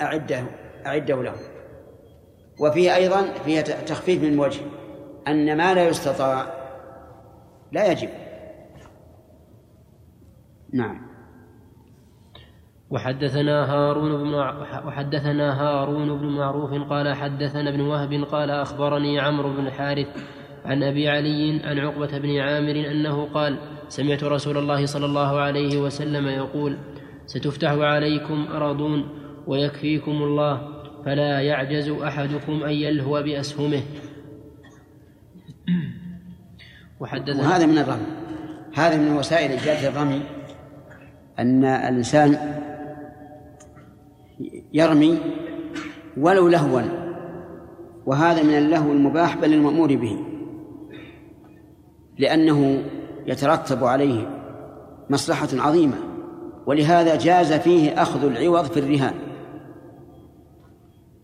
Speaker 2: أعده أعده له وفيه أيضا فيها تخفيف من وجه. أن ما لا يستطاع لا يجب. نعم.
Speaker 1: وحدثنا هارون بن وحدثنا هارون بن معروف قال حدثنا ابن وهب قال أخبرني عمرو بن الحارث عن أبي علي عن عقبة بن عامر أنه قال سمعت رسول الله صلى الله عليه وسلم يقول ستفتح عليكم أرضون ويكفيكم الله فلا يعجز أحدكم أن يلهو بأسهمه.
Speaker 2: وحدثنا وهذا من الرمي. هذا من وسائل إيجاد الرمي أن الإنسان يرمي ولو لهوا وهذا من اللهو المباح بل المأمور به لأنه يترتب عليه مصلحة عظيمة ولهذا جاز فيه أخذ العوض في الرهان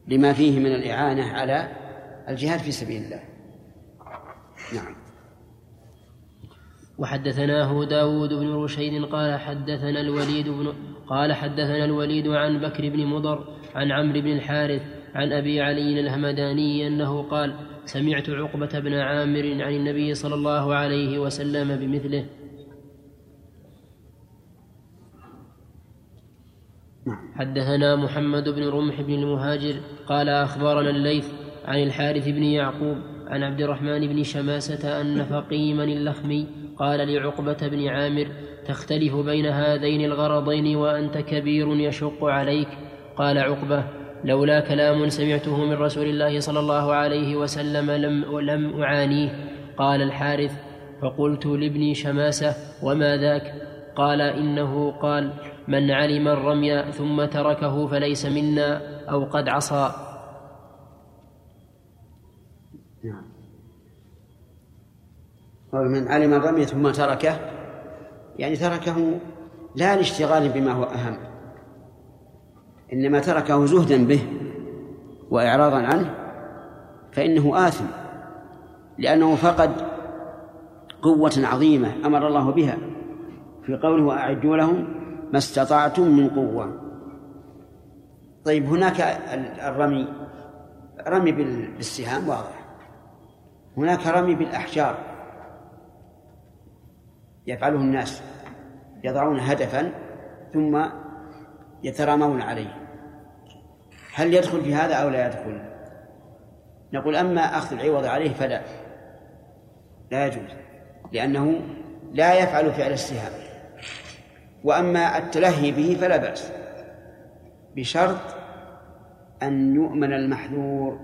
Speaker 2: لما فيه من الإعانة على الجهاد في سبيل الله. نعم.
Speaker 1: وحدثناه داود بن رشيد قال حدثنا الوليد بن قال حدثنا الوليد عن بكر بن مضر عن عمرو بن الحارث عن أبي علي الهمداني أنه قال سمعت عقبة بن عامر عن النبي صلى الله عليه وسلم بمثله. حدثنا محمد بن رمح بن المهاجر قال أخبرنا الليث عن الحارث بن يعقوب عن عبد الرحمن بن شماسة أن فقيما اللخمي قال لعقبة بن عامر تختلف بين هذين الغرضين وأنت كبير يشق عليك. قال عقبة لولا كلام سمعته من رسول الله صلى الله عليه وسلم لم ولم أعانيه. قال الحارث فقلت لابني شماسة وما ذاك؟ قال إنه قال من علم الرمي ثم تركه فليس منا أو قد عصى.
Speaker 2: قال من علم الرمي ثم تركه يعني تركه لا لاشتغال بما هو أهم إنما تركه زهدا به وإعراضا عنه فإنه آثم لأنه فقد قوة عظيمة أمر الله بها في قوله وأعدوا لهم ما استطعتم من قوة. طيب هناك الرمي رمي بالسهام واضح هناك رمي بالأحجار. يفعله الناس يضعون هدفا ثم يترامون عليه. هل يدخل في هذا أو لا يدخل؟ نقول أما أخذ العوض عليه فلا لا يجوز لأنه لا يفعل فعل السهام. وأما التلهي به فلا بأس بشرط أن يؤمن المحذور.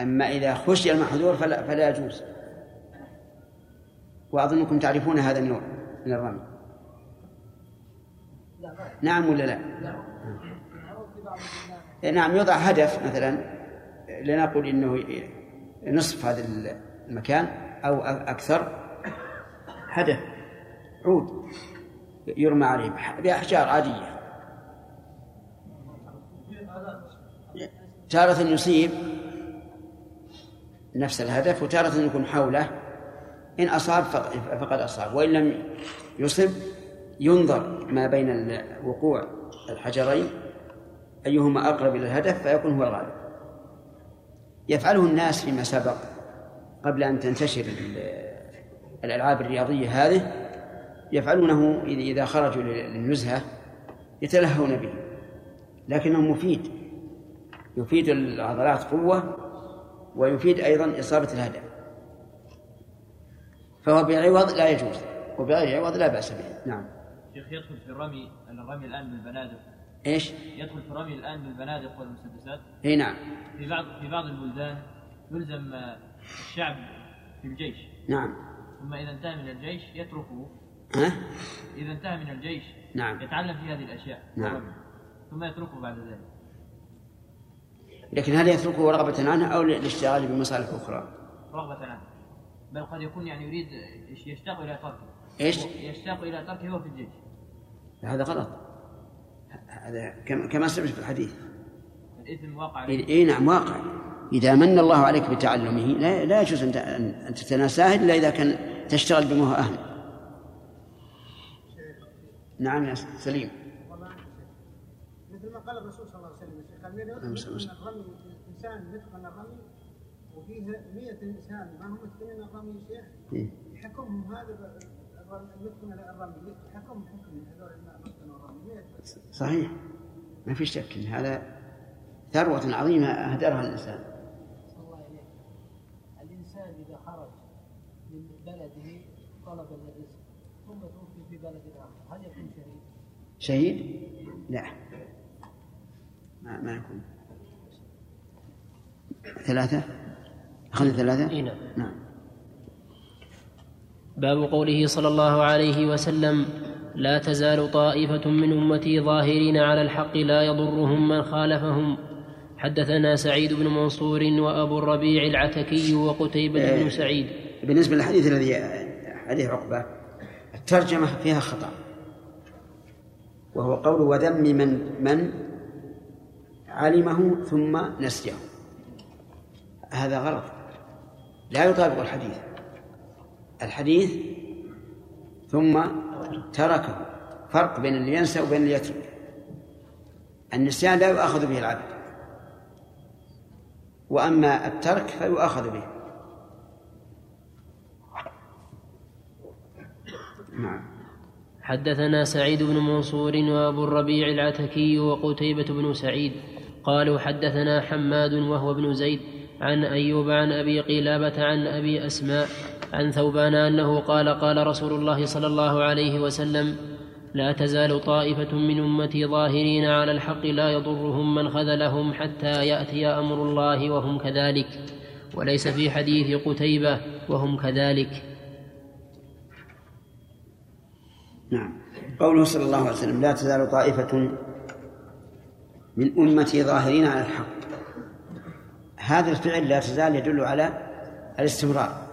Speaker 2: أما إذا خشي المحذور فلا, فلا يجوز. وأظنكم تعرفون هذا النوع من الرمي. نعم ولا لا؟ نعم يوضع هدف مثلا. لنقل إنه نصف هذا المكان أو أكثر. هدف عود يرمى عليه بأحجار عادية. تارة يصيب نفس الهدف وتارة يكون حوله. إن أصاب فقد أصاب. وإن لم يصب ينظر ما بين وقوع الحجرين أيهما أقرب إلى الهدف فيكون هو الغالب يفعله الناس فيما سبق قبل أن تنتشر الألعاب الرياضية هذه يفعلونه إذا خرجوا للنزهة يتلهون به. لكنه مفيد. يفيد العضلات قوة ويفيد أيضا إصابة الهدف. فهو بعوض لا يجوز وبغير عوض لا بأس به. نعم.
Speaker 11: شيخ يدخل في الرمي الرمي الآن بالبنادق
Speaker 2: إيش؟
Speaker 11: يدخل في الرمي الآن بالبنادق والمسدسات.
Speaker 2: إي نعم.
Speaker 11: في بعض في بعض البلدان يلزم الشعب في الجيش.
Speaker 2: نعم.
Speaker 11: ثم إذا انتهى من الجيش يتركه.
Speaker 2: ها؟
Speaker 11: إذا انتهى من الجيش
Speaker 2: نعم.
Speaker 11: يتعلم في هذه الأشياء
Speaker 2: نعم.
Speaker 11: ثم يتركه بعد ذلك.
Speaker 2: لكن هل يتركه رغبة عنه أو للاشتغال بمصالح أخرى؟
Speaker 11: رغبة عنه. بل قد يكون يعني يريد يشتاق إلى تركه.
Speaker 2: إيش؟
Speaker 11: يشتاق إلى تركه وهو في الجيش.
Speaker 2: هذا غلط. هذا كما سمعت في الحديث.
Speaker 11: الإثم واقع.
Speaker 2: إي نعم واقع. إذا من الله عليك بتعلمه لا, لا يجوز أن تتناساه إلا إذا كان تشتغل بما هو أهل. نعم يا سليم.
Speaker 8: مثل ما قال الرسول صلى الله عليه وسلم قال من الرمي انسان يتقن الرمي وفيه 100 إنسان. ما هم متقنين الرمي شيخ؟ يحكمهم هذا المتقن الرمي يحكمهم حكم. هذول المتقن الرمي.
Speaker 2: صحيح. ما في شك إن هذا ثروة عظيمة أهدرها الإنسان.
Speaker 3: الله إليك. الإنسان إذا خرج من بلده طلبا للرزق ثم توفي في بلد آخر هل يكون شهيد؟
Speaker 2: شهيد؟ لا. ما, ما يكون. ثلاثة؟ أخذنا ثلاثة؟
Speaker 1: إيه نعم.
Speaker 2: نعم.
Speaker 1: باب قوله صلى الله عليه وسلم لا تزال طائفة من أمتي ظاهرين على الحق لا يضرهم من خالفهم. حدثنا سعيد بن منصور وأبو الربيع العتكي وقتيبة بن سعيد.
Speaker 2: بالنسبة للحديث الذي حديث عقبة الترجمة فيها خطأ. وهو قول وذم من من علمه ثم نسيه. هذا غلط. لا يطابق الحديث. الحديث ثم تركه. فرق بين اللي ينسى وبين اللي يترك. النسيان لا يؤاخذ به العبد. وأما الترك فيؤاخذ به. نعم.
Speaker 1: حدثنا سعيد بن منصور وأبو الربيع العتكي وقتيبة بن سعيد قالوا حدثنا حماد وهو ابن زيد عن أيوب عن أبي قلابة عن أبي أسماء عن ثوبان أنه قال قال رسول الله صلى الله عليه وسلم لا تزال طائفة من أمتي ظاهرين على الحق لا يضرهم من خذلهم حتى يأتي أمر الله وهم كذلك وليس في حديث قتيبة وهم كذلك.
Speaker 2: نعم. قوله صلى الله عليه وسلم لا تزال طائفة من أمتي ظاهرين على الحق هذا الفعل لا تزال يدل على الاستمرار.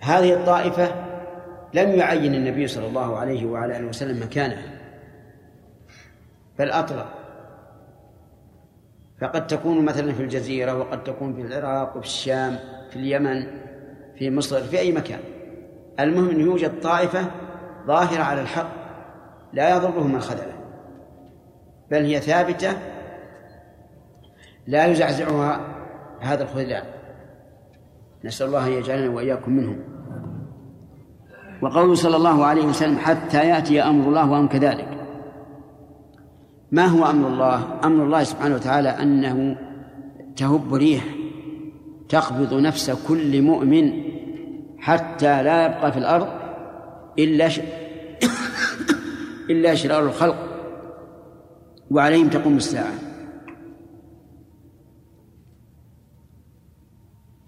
Speaker 2: هذه الطائفة لم يعين النبي صلى الله عليه وعلى آله وسلم مكانها بل أطلق فقد تكون مثلا في الجزيرة وقد تكون في العراق وفي الشام في اليمن في مصر في أي مكان. المهم أن يوجد طائفة ظاهرة على الحق لا يضرهم من خذله بل هي ثابتة لا يزعزعها هذا الخذلان. نسأل الله أن يجعلنا وإياكم منهم. وقوله صلى الله عليه وسلم حتى يأتي أمر الله وهم كذلك. ما هو أمر الله؟ أمر الله سبحانه وتعالى أنه تهب ريح تقبض نفس كل مؤمن حتى لا يبقى في الأرض إلا ش... <coughs> إلا شرار الخلق وعليهم تقوم الساعة.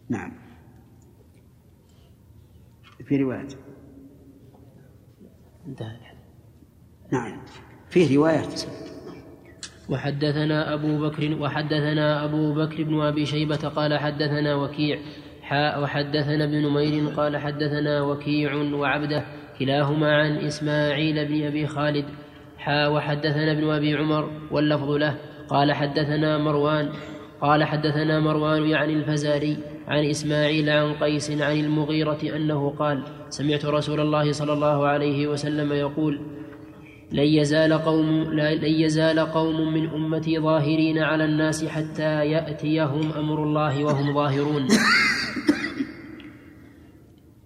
Speaker 2: نعم. في رواية.
Speaker 1: انتهى.
Speaker 2: نعم. فيه روايات
Speaker 1: وحدثنا أبو بكر وحدثنا أبو بكر بن أبي شيبة قال حدثنا وكيع حاء وحدثنا ابن نمير قال حدثنا وكيع وعبده كلاهما عن إسماعيل بن أبي خالد حاء وحدثنا ابن أبي عمر واللفظ له قال حدثنا مروان قال حدثنا مروان يعني الفزاري. عن إسماعيل عن قيس عن المغيرة أنه قال سمعت رسول الله صلى الله عليه وسلم يقول لن يزال قوم لن يزال قوم من أمتي ظاهرين على الناس حتى يأتيهم أمر الله وهم ظاهرون.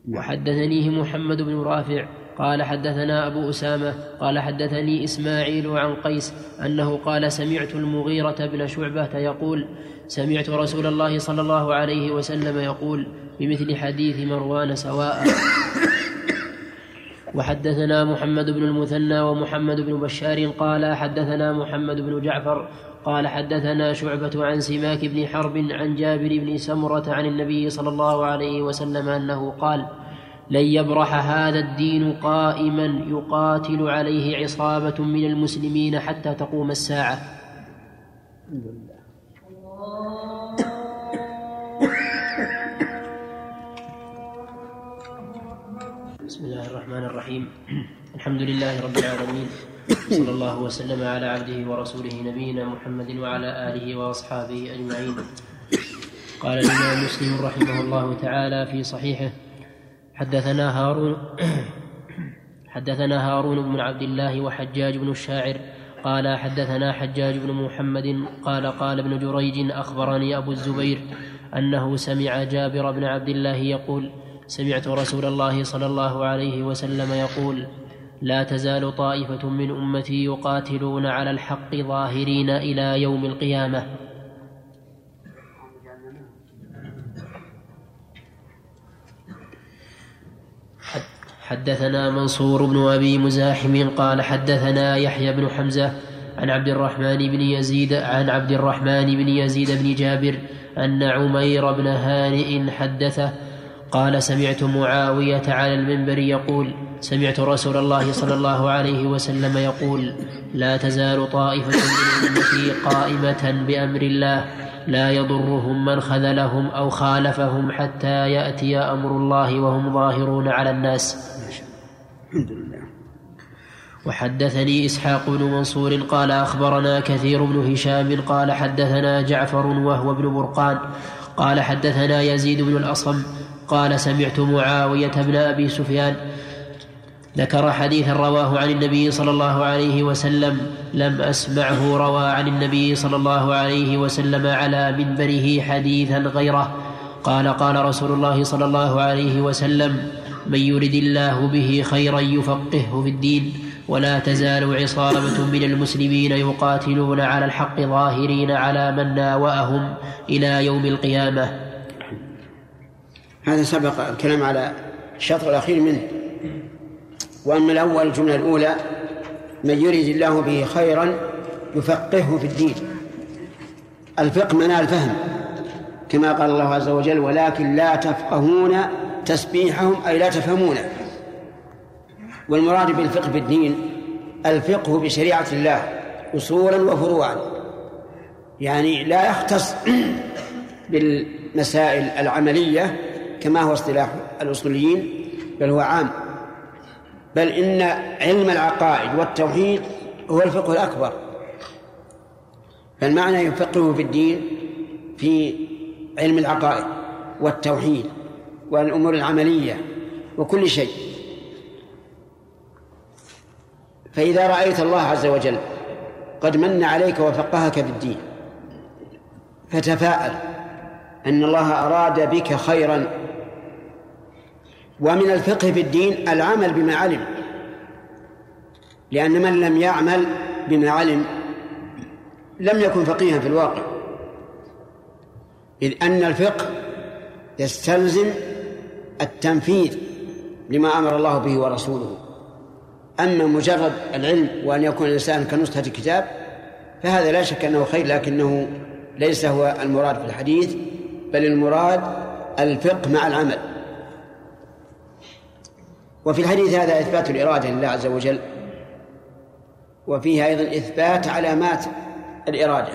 Speaker 1: وحدثنيه محمد بن رافع قال حدثنا أبو أسامة قال حدثني إسماعيل عن قيس أنه قال سمعت المغيرة بن شعبة يقول سمعت رسول الله صلى الله عليه وسلم يقول بمثل حديث مروان سواء. وحدثنا محمد بن المثنى ومحمد بن بشار قال حدثنا محمد بن جعفر قال حدثنا شعبة عن سماك بن حرب عن جابر بن سمرة عن النبي صلى الله عليه وسلم أنه قال لن يبرح هذا الدين قائما يقاتل عليه عصابة من المسلمين حتى تقوم الساعة. بسم الله الرحمن الرحيم. الحمد لله رب العالمين. صلى الله وسلم على عبده ورسوله نبينا محمد وعلى آله وأصحابه أجمعين. قال الإمام مسلم رحمه الله تعالى في صحيحه حدثنا هارون حدثنا هارون بن عبد الله وحجاج بن الشاعر قال حدثنا حجاج بن محمد قال قال ابن جريج أخبرني أبو الزبير أنه سمع جابر بن عبد الله يقول سمعت رسول الله صلى الله عليه وسلم يقول لا تزال طائفة من أمتي يقاتلون على الحق ظاهرين إلى يوم القيامة. حدثنا منصور بن أبي مزاحم قال حدثنا يحيى بن حمزة عن عبد الرحمن بن يزيد عن عبد الرحمن بن يزيد بن جابر أن عمير بن هانئ حدثه قال سمعت معاوية على المنبر يقول سمعت رسول الله صلى الله عليه وسلم يقول لا تزال طائفة من أمتي قائمة بأمر الله لا يضرهم من خذلهم أو خالفهم حتى يأتي أمر الله وهم ظاهرون على الناس.
Speaker 2: الحمد لله.
Speaker 1: وحدثني إسحاق بن منصور قال أخبرنا كثير بن هشام قال حدثنا جعفر وهو ابن برقان قال حدثنا يزيد بن الأصم قال سمعت معاوية بن أبي سفيان ذكر حديثا رواه عن النبي صلى الله عليه وسلم لم أسمعه روى عن النبي صلى الله عليه وسلم على منبره حديثا غيره قال قال رسول الله صلى الله عليه وسلم من يرد الله به خيرا يفقهه في الدين ولا تزال عصابة من المسلمين يقاتلون على الحق ظاهرين على من ناوأهم إلى يوم القيامة.
Speaker 2: هذا سبق الكلام على الشطر الأخير منه. وأما الأول الجملة الأولى من يريد الله به خيرا يفقهه في الدين. الفقه معناه الفهم كما قال الله عز وجل ولكن لا تفقهون تسبيحهم أي لا تفهمونه والمراد بالفقه في الدين الفقه بشريعة الله أصولا وفروعا. يعني لا يختص <clears throat> بالمسائل العملية كما هو اصطلاح الأصوليين بل هو عام. بل إن علم العقائد والتوحيد هو الفقه الأكبر. فالمعنى يفقهه في الدين في علم العقائد والتوحيد والأمور العملية وكل شيء. فإذا رأيت الله عز وجل قد من عليك وفقهك في الدين فتفاءل أن الله أراد بك خيرا. ومن الفقه في الدين العمل بما علم لأن من لم يعمل بما علم لم يكن فقيها في الواقع. إذ أن الفقه يستلزم التنفيذ لما أمر الله به ورسوله. أما مجرد العلم وأن يكون الإنسان كنسخة كتاب فهذا لا شك أنه خير لكنه ليس هو المراد في الحديث بل المراد الفقه مع العمل. وفي الحديث هذا إثبات الإرادة لله عز وجل وفيه أيضا إثبات علامات الإرادة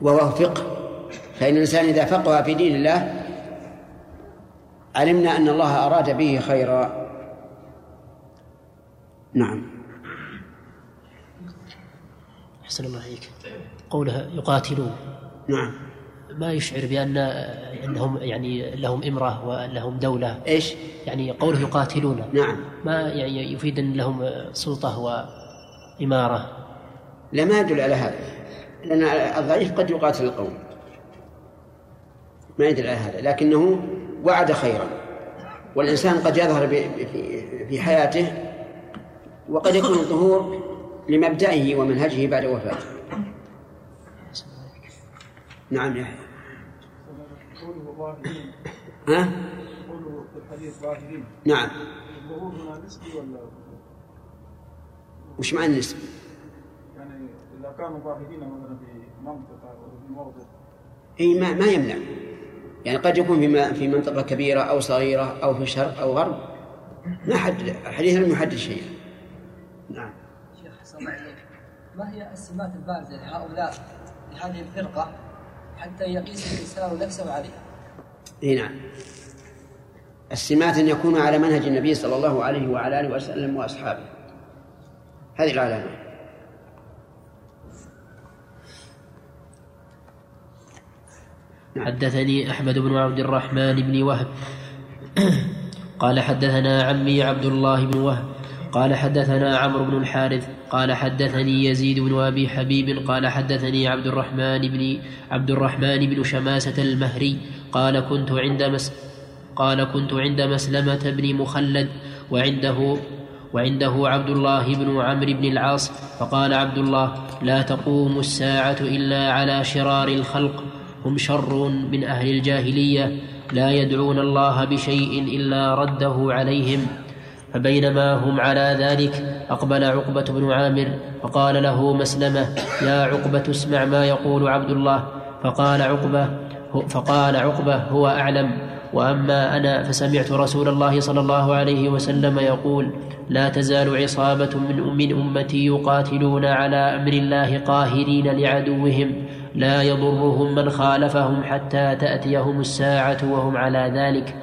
Speaker 2: وهو فقه. فإن الإنسان إذا فقه في دين الله علمنا أن الله أراد به خيرا. نعم.
Speaker 1: أحسن الله عليك قولها يقاتلون.
Speaker 2: نعم.
Speaker 1: ما يشعر بأن أنهم يعني لهم إمرة ولهم دولة؟
Speaker 2: إيش؟
Speaker 1: يعني قوله يقاتلون.
Speaker 2: نعم.
Speaker 1: ما يعني يفيد أن لهم سلطة وإمارة؟
Speaker 2: لا ما يدل على هذا. لأن الضعيف قد يقاتل القوم. ما يدل على هذا. لكنه وعد خيرا. والإنسان قد يظهر في حياته وقد يكون الظهور لمبدئه ومنهجه بعد وفاته. نعم ها؟
Speaker 10: في الحديث ظاهرين
Speaker 2: نعم. وش معنى النسبي؟
Speaker 10: يعني اذا كانوا ظاهرين مثلا في منطقه أو في موضع
Speaker 2: إي ما ما يمنع. يعني قد يكون في في منطقة كبيرة أو صغيرة أو في شرق أو غرب. ما حد الحديث لم يحدد شيئا. نعم.
Speaker 12: شيخ حسن الله عليك ما هي السمات البارزه لهؤلاء لهذه الفرقة حتى يقيس الإنسان نفسه عليها؟
Speaker 2: إي نعم. السمات أن يكون على منهج النبي صلى الله عليه وعلى آله وسلم وأصحابه. هذه العلامة.
Speaker 1: حدثني أحمد بن عبد الرحمن بن وهب. قال حدثنا عمي عبد الله بن وهب. قال حدثنا عمرو بن الحارث قال حدثني يزيد بن أبي حبيب قال حدثني عبد الرحمن بن عبد الرحمن بن شماسة المهري قال كنت عند مس قال كنت عند مسلمة بن مخلد وعنده وعنده عبد الله بن عمرو بن العاص فقال عبد الله لا تقوم الساعة إلا على شرار الخلق هم شر من أهل الجاهلية لا يدعون الله بشيء إلا رده عليهم. فبينما هم على ذلك أقبل عقبة بن عامر فقال له مسلمة يا عقبة اسمع ما يقول عبد الله. فقال عقبة فقال عقبة هو أعلم. وأما أنا فسمعت رسول الله صلى الله عليه وسلم يقول لا تزال عصابة من من أمتي يقاتلون على أمر الله قاهرين لعدوهم. لا يضرهم من خالفهم حتى تأتيهم الساعة وهم على ذلك.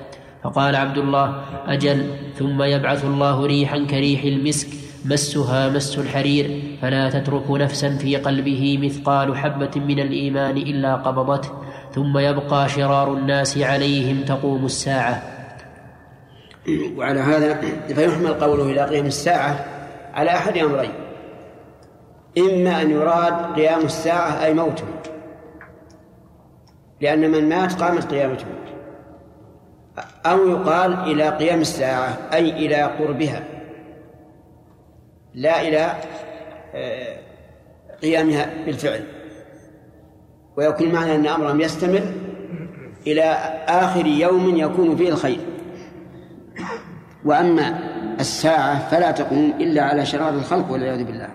Speaker 1: فقال عبد الله أجل ثم يبعث الله ريحا كريح المسك مسها مس الحرير فلا تترك نفسا في قلبه مثقال حبة من الإيمان إلا قبضته ثم يبقى شرار الناس عليهم تقوم الساعة.
Speaker 2: وعلى هذا فيحمل قوله إلى قيام الساعة على أحد أمرين. إما أن يراد قيام الساعة أي موته. لأن من مات قامت قيامته. أو يقال إلى قيام الساعة أي إلى قربها. لا إلى آه، قيامها بالفعل. ويكون معنى أن أمرهم يستمر إلى آخر يوم يكون فيه الخير. وأما الساعة فلا تقوم إلا على شرار الخلق والعياذ بالله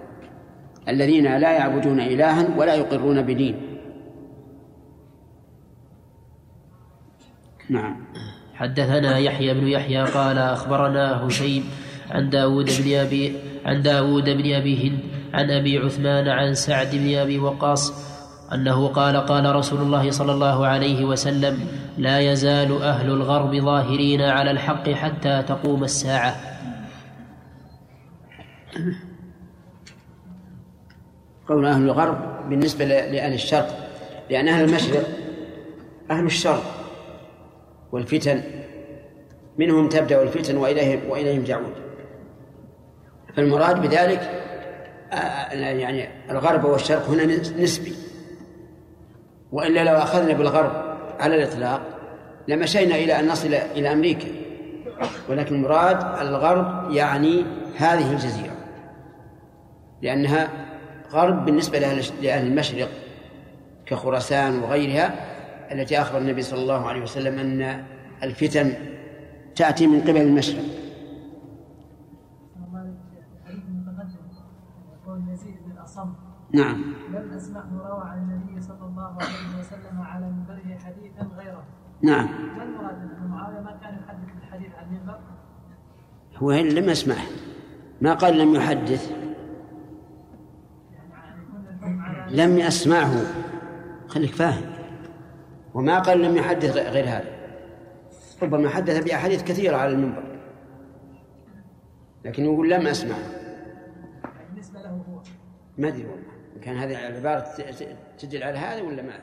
Speaker 2: الذين لا يعبدون إلها ولا يقرون بدين. نعم.
Speaker 1: حدثنا يحيى بن يحيى قال أخبرنا هشيم عن داود بن أبي عن داود بن أبي هند عن أبي عثمان عن سعد بن أبي وقاص أنه قال قال رسول الله صلى الله عليه وسلم لا يزال أهل الغرب ظاهرين على الحق حتى تقوم الساعة.
Speaker 2: قول أهل الغرب بالنسبة لأهل الشرق لأن أهل المشرق أهل الشر والفتن منهم تبدأ الفتن وإليهم وإليهم تعود فالمراد بذلك آه، يعني الغرب والشرق هنا نسبي. وإلا لو أخذنا بالغرب على الإطلاق لمشينا إلى أن نصل إلى أمريكا. ولكن المراد الغرب يعني هذه الجزيرة. لأنها غرب بالنسبة لأهل المشرق كخراسان وغيرها التي أخبر النبي صلى الله عليه وسلم أن الفتن تأتي من قبل المشرق. نعم.
Speaker 13: لم أسمعه روى عن النبي صلى الله عليه وسلم على منبره حديثا غيره.
Speaker 2: نعم.
Speaker 13: ما المراد أن معاوية ما كان يحدث الحديث عن المنبر؟
Speaker 2: هو لم يسمعه ما قال لم يحدث؟ لم يسمعه. خليك فاهم. وما قال لم يحدث غير هذا. ربما حدث بأحاديث كثيرة على المنبر. لكن يقول لم أسمع.
Speaker 13: بالنسبة له هو.
Speaker 2: ما أدري والله. كان هذه العبارة تدل على هذا ولا ما